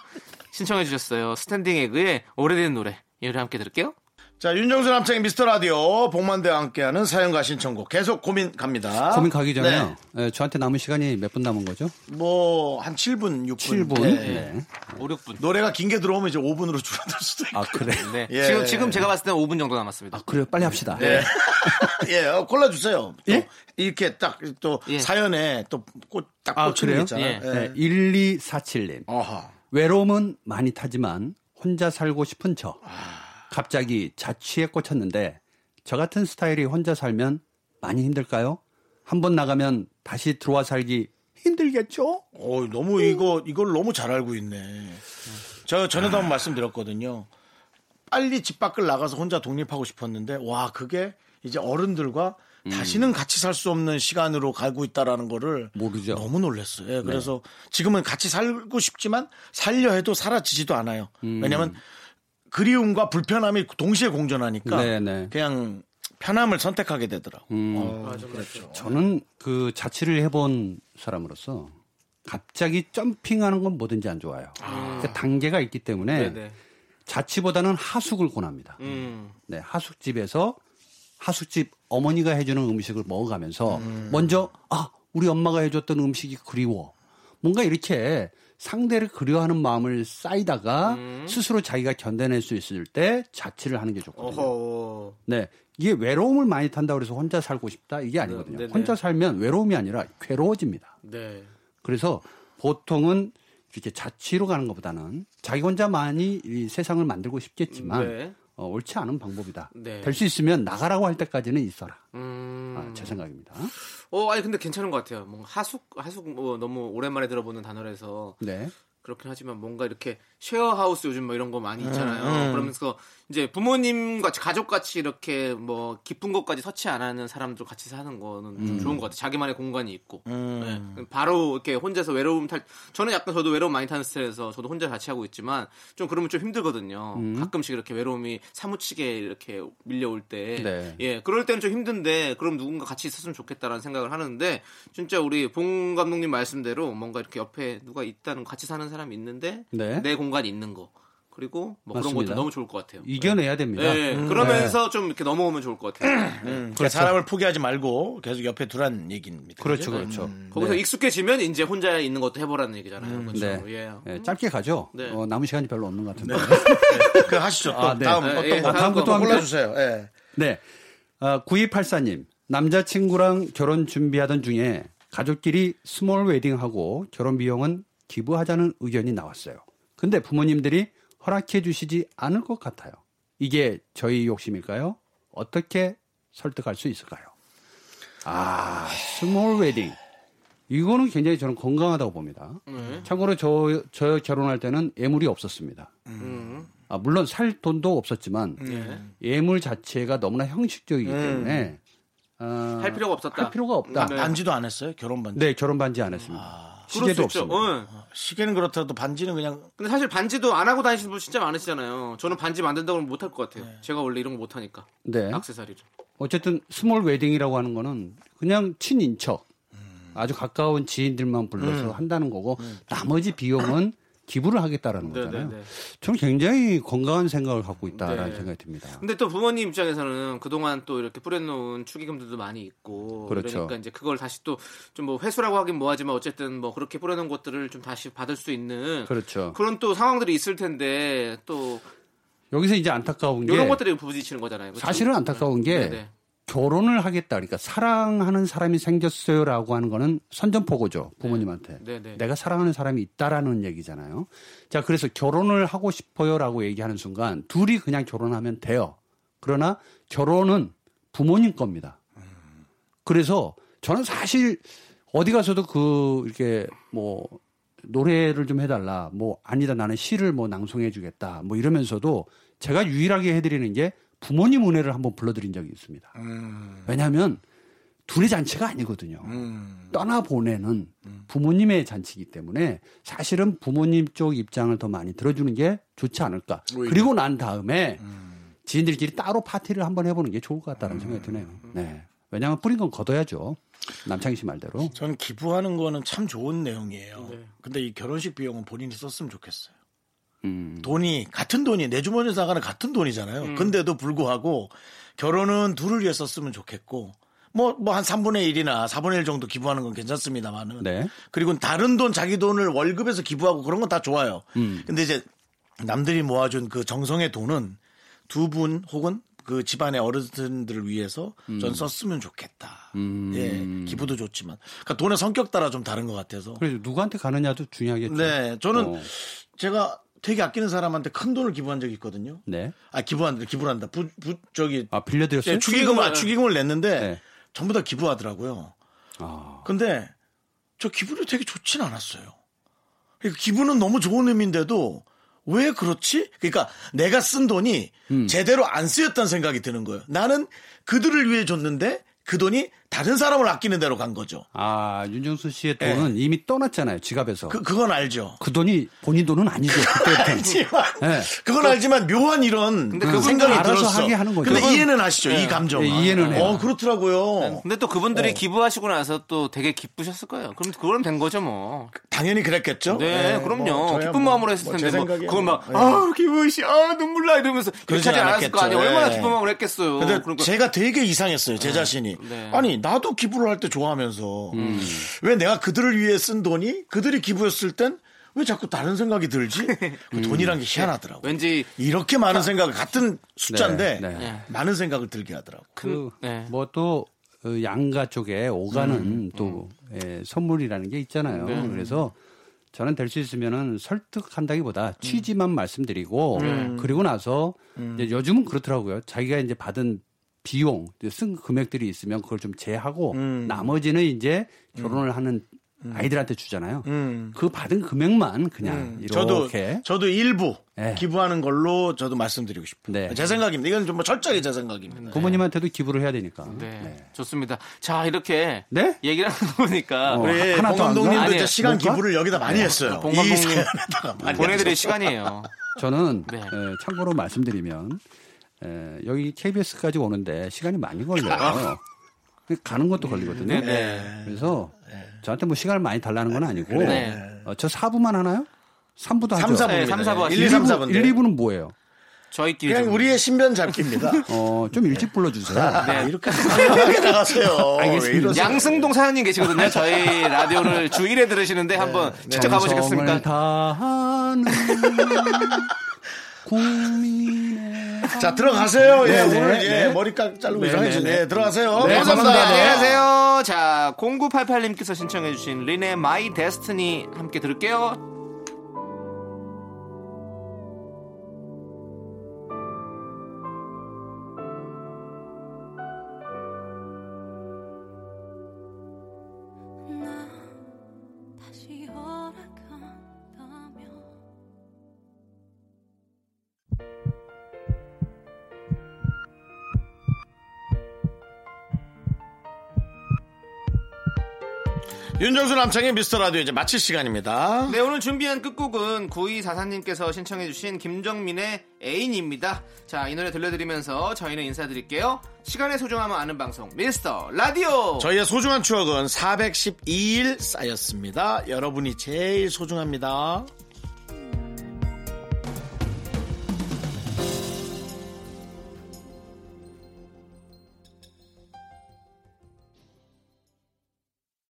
신청해 주셨어요. Standing Egg의 오래된 노래. 이 노래 함께 들을게요. 자, 윤정수 남창희의 미스터 라디오 봉만대와 함께하는 사연과 신청곡 계속 고민 갑니다. 고민 가기 전에요. 예, 저한테 남은 시간이 몇 분 남은 거죠? 뭐 한 7분, 6분. 7분. 예. 네. 5, 6분. 노래가 긴 게 들어오면 이제 5분으로 줄어들 수도 있고. 아, 그래. 네. 예. 지금, 지금 제가 봤을 때는 5분 정도 남았습니다. 아, 그래요. 빨리 합시다. 예. [LAUGHS] 예, 어, 골라주세요. 또 예? 이렇게 딱또 예. 사연에 또 꽃딱 아, 꽂히는 그래요? 게 있잖아요. 예. 예. 네, 1247님. 어허. 외로움은 많이 타지만 혼자 살고 싶은 저. 아. 갑자기 자취에 꽂혔는데 저 같은 스타일이 혼자 살면 많이 힘들까요? 한 번 나가면 다시 들어와 살기 힘들겠죠? 어, 너무 이거 이걸 너무 잘 알고 있네. 저 전에도 한번 말씀드렸거든요. 빨리 집 밖을 나가서 혼자 독립하고 싶었는데 와 그게 이제 어른들과 다시는 같이 살 수 없는 시간으로 가고 있다라는 거를 모르죠. 너무 놀랐어요. 예, 그래서 지금은 같이 살고 싶지만 살려 해도 사라지지도 않아요. 왜냐하면 그리움과 불편함이 동시에 공존하니까 네, 네. 그냥 편함을 선택하게 되더라고. 음. 어, 그렇죠. 저는 그 자취를 해본 사람으로서 갑자기 점핑하는 건 뭐든지 안 좋아요. 그 단계가 있기 때문에 네네. 자취보다는 하숙을 권합니다. 음. 네, 하숙집에서 하숙집 어머니가 해주는 음식을 먹어가면서 먼저 아 우리 엄마가 해줬던 음식이 그리워 뭔가 이렇게 상대를 그리워하는 마음을 쌓이다가 스스로 자기가 견뎌낼 수 있을 때 자취를 하는 게 좋거든요. 어허. 네. 이게 외로움을 많이 탄다 그래서 혼자 살고 싶다 이게 아니거든요. 네, 네. 혼자 살면 외로움이 아니라 괴로워집니다. 네. 그래서 보통은 이렇게 자취로 가는 것보다는 자기 혼자만이 이 세상을 만들고 싶겠지만 네. 어, 옳지 않은 방법이다. 네. 될수 있으면 나가라고 할 때까지는 있어라. 음. 아, 제 생각입니다. 어, 아니 근데 괜찮은 것 같아요. 뭔가 하숙 하숙 뭐 너무 오랜만에 들어보는 단어라서 네. 그렇긴 하지만 뭔가 이렇게 쉐어하우스 요즘 뭐 이런 거 많이 있잖아요. 음, 음. 그러면서 이제 부모님과 가족 같이 이렇게 뭐 깊은 것까지 터치 안 하는 사람들 같이 사는 거는 음. 좀 좋은 것 같아요. 자기만의 공간이 있고. 음. 네. 바로 이렇게 혼자서 외로움 탈 저는 약간 저도 외로움 많이 타는 스타일에서 저도 혼자 자취하고 있지만 좀 그러면 좀 힘들거든요. 음. 가끔씩 이렇게 외로움이 사무치게 이렇게 밀려올 때 네. 예, 그럴 때는 좀 힘든데 그럼 누군가 같이 있었으면 좋겠다라는 생각을 하는데 진짜 우리 봉 감독님 말씀대로 뭔가 이렇게 옆에 누가 있다는 같이 사는 사람이 있는데 네. 내 공간이 있는 거 그리고 뭐 그런 맞습니다. 것도 너무 좋을 것 같아요. 이겨내야 됩니다. 예, 그러면서 좀 이렇게 넘어오면 좋을 것 같아요. 음, 그러니까 사람을 포기하지 말고 계속 옆에 두란 얘기입니다. 그렇죠? 그렇죠. 거기서 익숙해지면 이제 혼자 있는 것도 해보라는 얘기잖아요. 그렇죠. 네. 예. 예, 짧게 가죠. 네. 어, 남은 시간이 별로 없는 것 같은데. 그 하시죠. 또 아, 네. 다음 네, 어떤 예, 거 다음 것도 골라주세요. 예. 네. 아, 9284님. 남자친구랑 결혼 준비하던 중에 가족끼리 small wedding하고 결혼 비용은 기부하자는 의견이 나왔어요. 근데 부모님들이 허락해 주시지 않을 것 같아요. 이게 저희 욕심일까요? 어떻게 설득할 수 있을까요? 아, small wedding. 이거는 굉장히 저는 건강하다고 봅니다. 네. 참고로 저, 저 결혼할 때는 예물이 없었습니다. 음. 아, 물론 살 돈도 없었지만 예. 예물 자체가 너무나 형식적이기 음. 때문에 어, 할 필요가 없었다. 할 필요가 없다. 네. 반지도 안 했어요? 결혼 반지. 네, 결혼 반지 안 했습니다. 그럴 시계도. 없습니다. 응. 시계는 그렇다 쳐도 반지는 그냥 근데 사실 반지도 안 하고 다니시는 분 진짜 많으시잖아요. 저는 반지 만든다고 하면 못할 것 같아요. 제가 원래 이런 거 못하니까. 네. 악세사리를. 어쨌든 small wedding이라고 하는 거는 그냥 친인척, 아주 가까운 지인들만 불러서 한다는 거고 나머지 비용은 기부를 하겠다라는 네, 거잖아요. 네, 네. 저는 굉장히 건강한 생각을 갖고 있다라는 네. 생각이 듭니다. 근데 또 부모님 입장에서는 그동안 또 이렇게 뿌려놓은 축의금들도 많이 있고 그렇죠. 그러니까 이제 그걸 다시 또 좀 뭐 회수라고 하긴 뭐하지만 어쨌든 뭐 그렇게 뿌려놓은 것들을 좀 다시 받을 수 있는 그렇죠. 그런 또 상황들이 있을 텐데 또 여기서 이제 안타까운 게 이런 것들이 부딪히는 거잖아요. 그렇죠? 사실은 안타까운 게 네, 네. 결혼을 하겠다. 그러니까 사랑하는 사람이 생겼어요라고 하는 거는 선전포고죠. 부모님한테. 네, 네. 내가 사랑하는 사람이 있다라는 얘기잖아요. 자, 그래서 결혼을 하고 싶어요라고 얘기하는 순간 둘이 그냥 결혼하면 돼요. 그러나 결혼은 부모님 겁니다. 그래서 저는 사실 어디 가서도 그 이렇게 뭐 노래를 좀 해달라. 뭐 아니다 나는 시를 뭐 낭송해 주겠다. 뭐 이러면서도 제가 유일하게 해드리는 게 부모님 은혜를 한번 불러드린 적이 있습니다. 왜냐하면 둘의 잔치가 아니거든요. 떠나 보내는 부모님의 잔치이기 때문에 사실은 부모님 쪽 입장을 더 많이 들어주는 게 좋지 않을까. 오히려. 그리고 난 다음에 지인들끼리 따로 파티를 한번 해보는 게 좋을 것 같다는 생각이 드네요. 네. 왜냐하면 뿌린 건 걷어야죠. 남창희 씨 말대로. 저는 기부하는 거는 참 좋은 내용이에요. 네. 근데 이 결혼식 비용은 본인이 썼으면 좋겠어요. 음. 돈이 같은 돈이 내 주머니에서 나가는 같은 돈이잖아요. 음. 근데도 불구하고 결혼은 둘을 위해 썼으면 좋겠고 뭐 뭐 한 3분의 1이나 4분의 1 정도 기부하는 건 괜찮습니다만은 네. 그리고 다른 돈 자기 돈을 월급에서 기부하고 그런 건 다 좋아요. 음. 근데 이제 남들이 모아준 그 정성의 돈은 두 분 혹은 그 집안의 어르신들을 위해서 전 썼으면 좋겠다. 음. 예, 기부도 좋지만 그러니까 돈의 성격 따라 좀 다른 것 같아서. 그래서 누구한테 가느냐도 중요하겠죠. 네, 저는 어. 제가 되게 아끼는 사람한테 큰 돈을 기부한 적이 있거든요. 네. 아 기부한다, 기부를 한다. 부, 부 저기 아, 빌려드렸어요? 예, 축의금, 아, 축의금을 냈는데 네. 전부 다 기부하더라고요. 아. 근데 저 기부를 되게 좋진 않았어요. 그러니까 기부는 너무 좋은 의미인데도 왜 그렇지? 그러니까 내가 쓴 돈이 음. 제대로 안 쓰였다는 생각이 드는 거예요. 나는 그들을 위해 줬는데 그 돈이 다른 사람을 아끼는 대로 간 거죠. 아, 윤정수 씨의 돈은 이미 떠났잖아요. 지갑에서. 그, 그건 알죠. 그 돈이 본인 돈은 아니죠. 그때부터. 알지만 네. 그건 알지만 묘한 이런 근데 그 생각이 알아서 들었어. 하게 하는 거죠. 근데 그건- 이해는 하시죠 네. 이 감정. 네, 이해는 해요. 어 그렇더라고요. 근데 또 그분들이 어. 기부하시고 나서 또 되게 기쁘셨을 거예요. 그럼 그거는 된 거죠, 뭐. 당연히 그랬겠죠. 네, 네, 그럼요. 뭐 기쁜 뭐- 마음으로 했을 뭐제 텐데 뭐. 그걸 막 네. 아, 기분 씨, 아, 눈물 나 이러면서 하지 않았을 거 아니에요. 얼마나 네. 기쁜 마음으로 했겠어요. 근데 그러니까 제가 되게 이상했어요 제 자신이. 네. 아니 나도 기부를 할 때 좋아하면서 음. 왜 내가 그들을 위해 쓴 돈이 그들이 기부했을 땐 왜 자꾸 다른 생각이 들지? [LAUGHS] 그 돈이란 게 희한하더라고. 요 왠지 이렇게 많은 생각을 같은 숫자인데 네, 네. 네. 많은 생각을 들게 하더라고. 그, 네. 뭐 또, 어, 양가 쪽에 오가는 또, 예, 선물이라는 게 있잖아요. 네. 그래서 저는 될 수 있으면은 설득한다기보다 취지만 말씀드리고, 그리고 나서, 이제 요즘은 그렇더라고요. 자기가 이제 받은 비용, 쓴 금액들이 있으면 그걸 좀 제하고, 나머지는 이제 결혼을 하는 아이들한테 주잖아요. 음. 그 받은 금액만 그냥 저도 이렇게 저도 일부 네. 기부하는 걸로 저도 말씀드리고 싶어요. 네. 제 생각입니다. 이건 좀뭐 철저하게 제 생각입니다. 부모님한테도 기부를 해야 되니까. 네, 좋습니다. 자, 이렇게 네? 얘기를 하다 보니까 어. 우리 하나 더 봉감독님도. 시간 뭔가? 기부를 여기다 많이 했어요. 이 봉감독님 보내드릴 시간이에요. 저는 네. 에, 참고로 말씀드리면 에, 여기 KBS까지 오는데 시간이 많이 걸려요. 가는 것도 걸리거든요. 네, 네. 그래서 저한테 뭐 시간을 많이 달라는 건 아니고 네. 어, 저 4부만 하나요? 3부도 하죠. 3, 4부입니다. 네, 삼, 사부 1, 2, 3, 4부인데. 1, 2부는 뭐예요? 저희끼리 그냥 좀- 우리의 신변 잡기입니다. [LAUGHS] 어, 좀 일찍 불러주세요. 네. 이렇게 편하게 나가세요. 알겠습니다. 양승동 사장님 계시거든요. 저희 라디오를 주 1회 들으시는데 한번 직접 가보시겠습니까? [LAUGHS] [LAUGHS] 자, 들어가세요. 예, 네, 오늘 네, 예, 네. 머리 깍 자르고 네, 이상해지네. 네, 네. 들어가세요. 네, 감사합니다. 감사합니다. 안녕하세요. 자, 0988님께서 신청해주신 린의 마이 데스티니 함께 들을게요. 윤정수 남창의 미스터 라디오 이제 마칠 시간입니다. 네, 오늘 준비한 끝곡은 9244님께서 신청해주신 김정민의 애인입니다. 자, 이 노래 들려드리면서 저희는 인사드릴게요. 시간의 소중함을 아는 방송, 미스터 라디오! 저희의 소중한 추억은 412일 쌓였습니다. 여러분이 제일 소중합니다.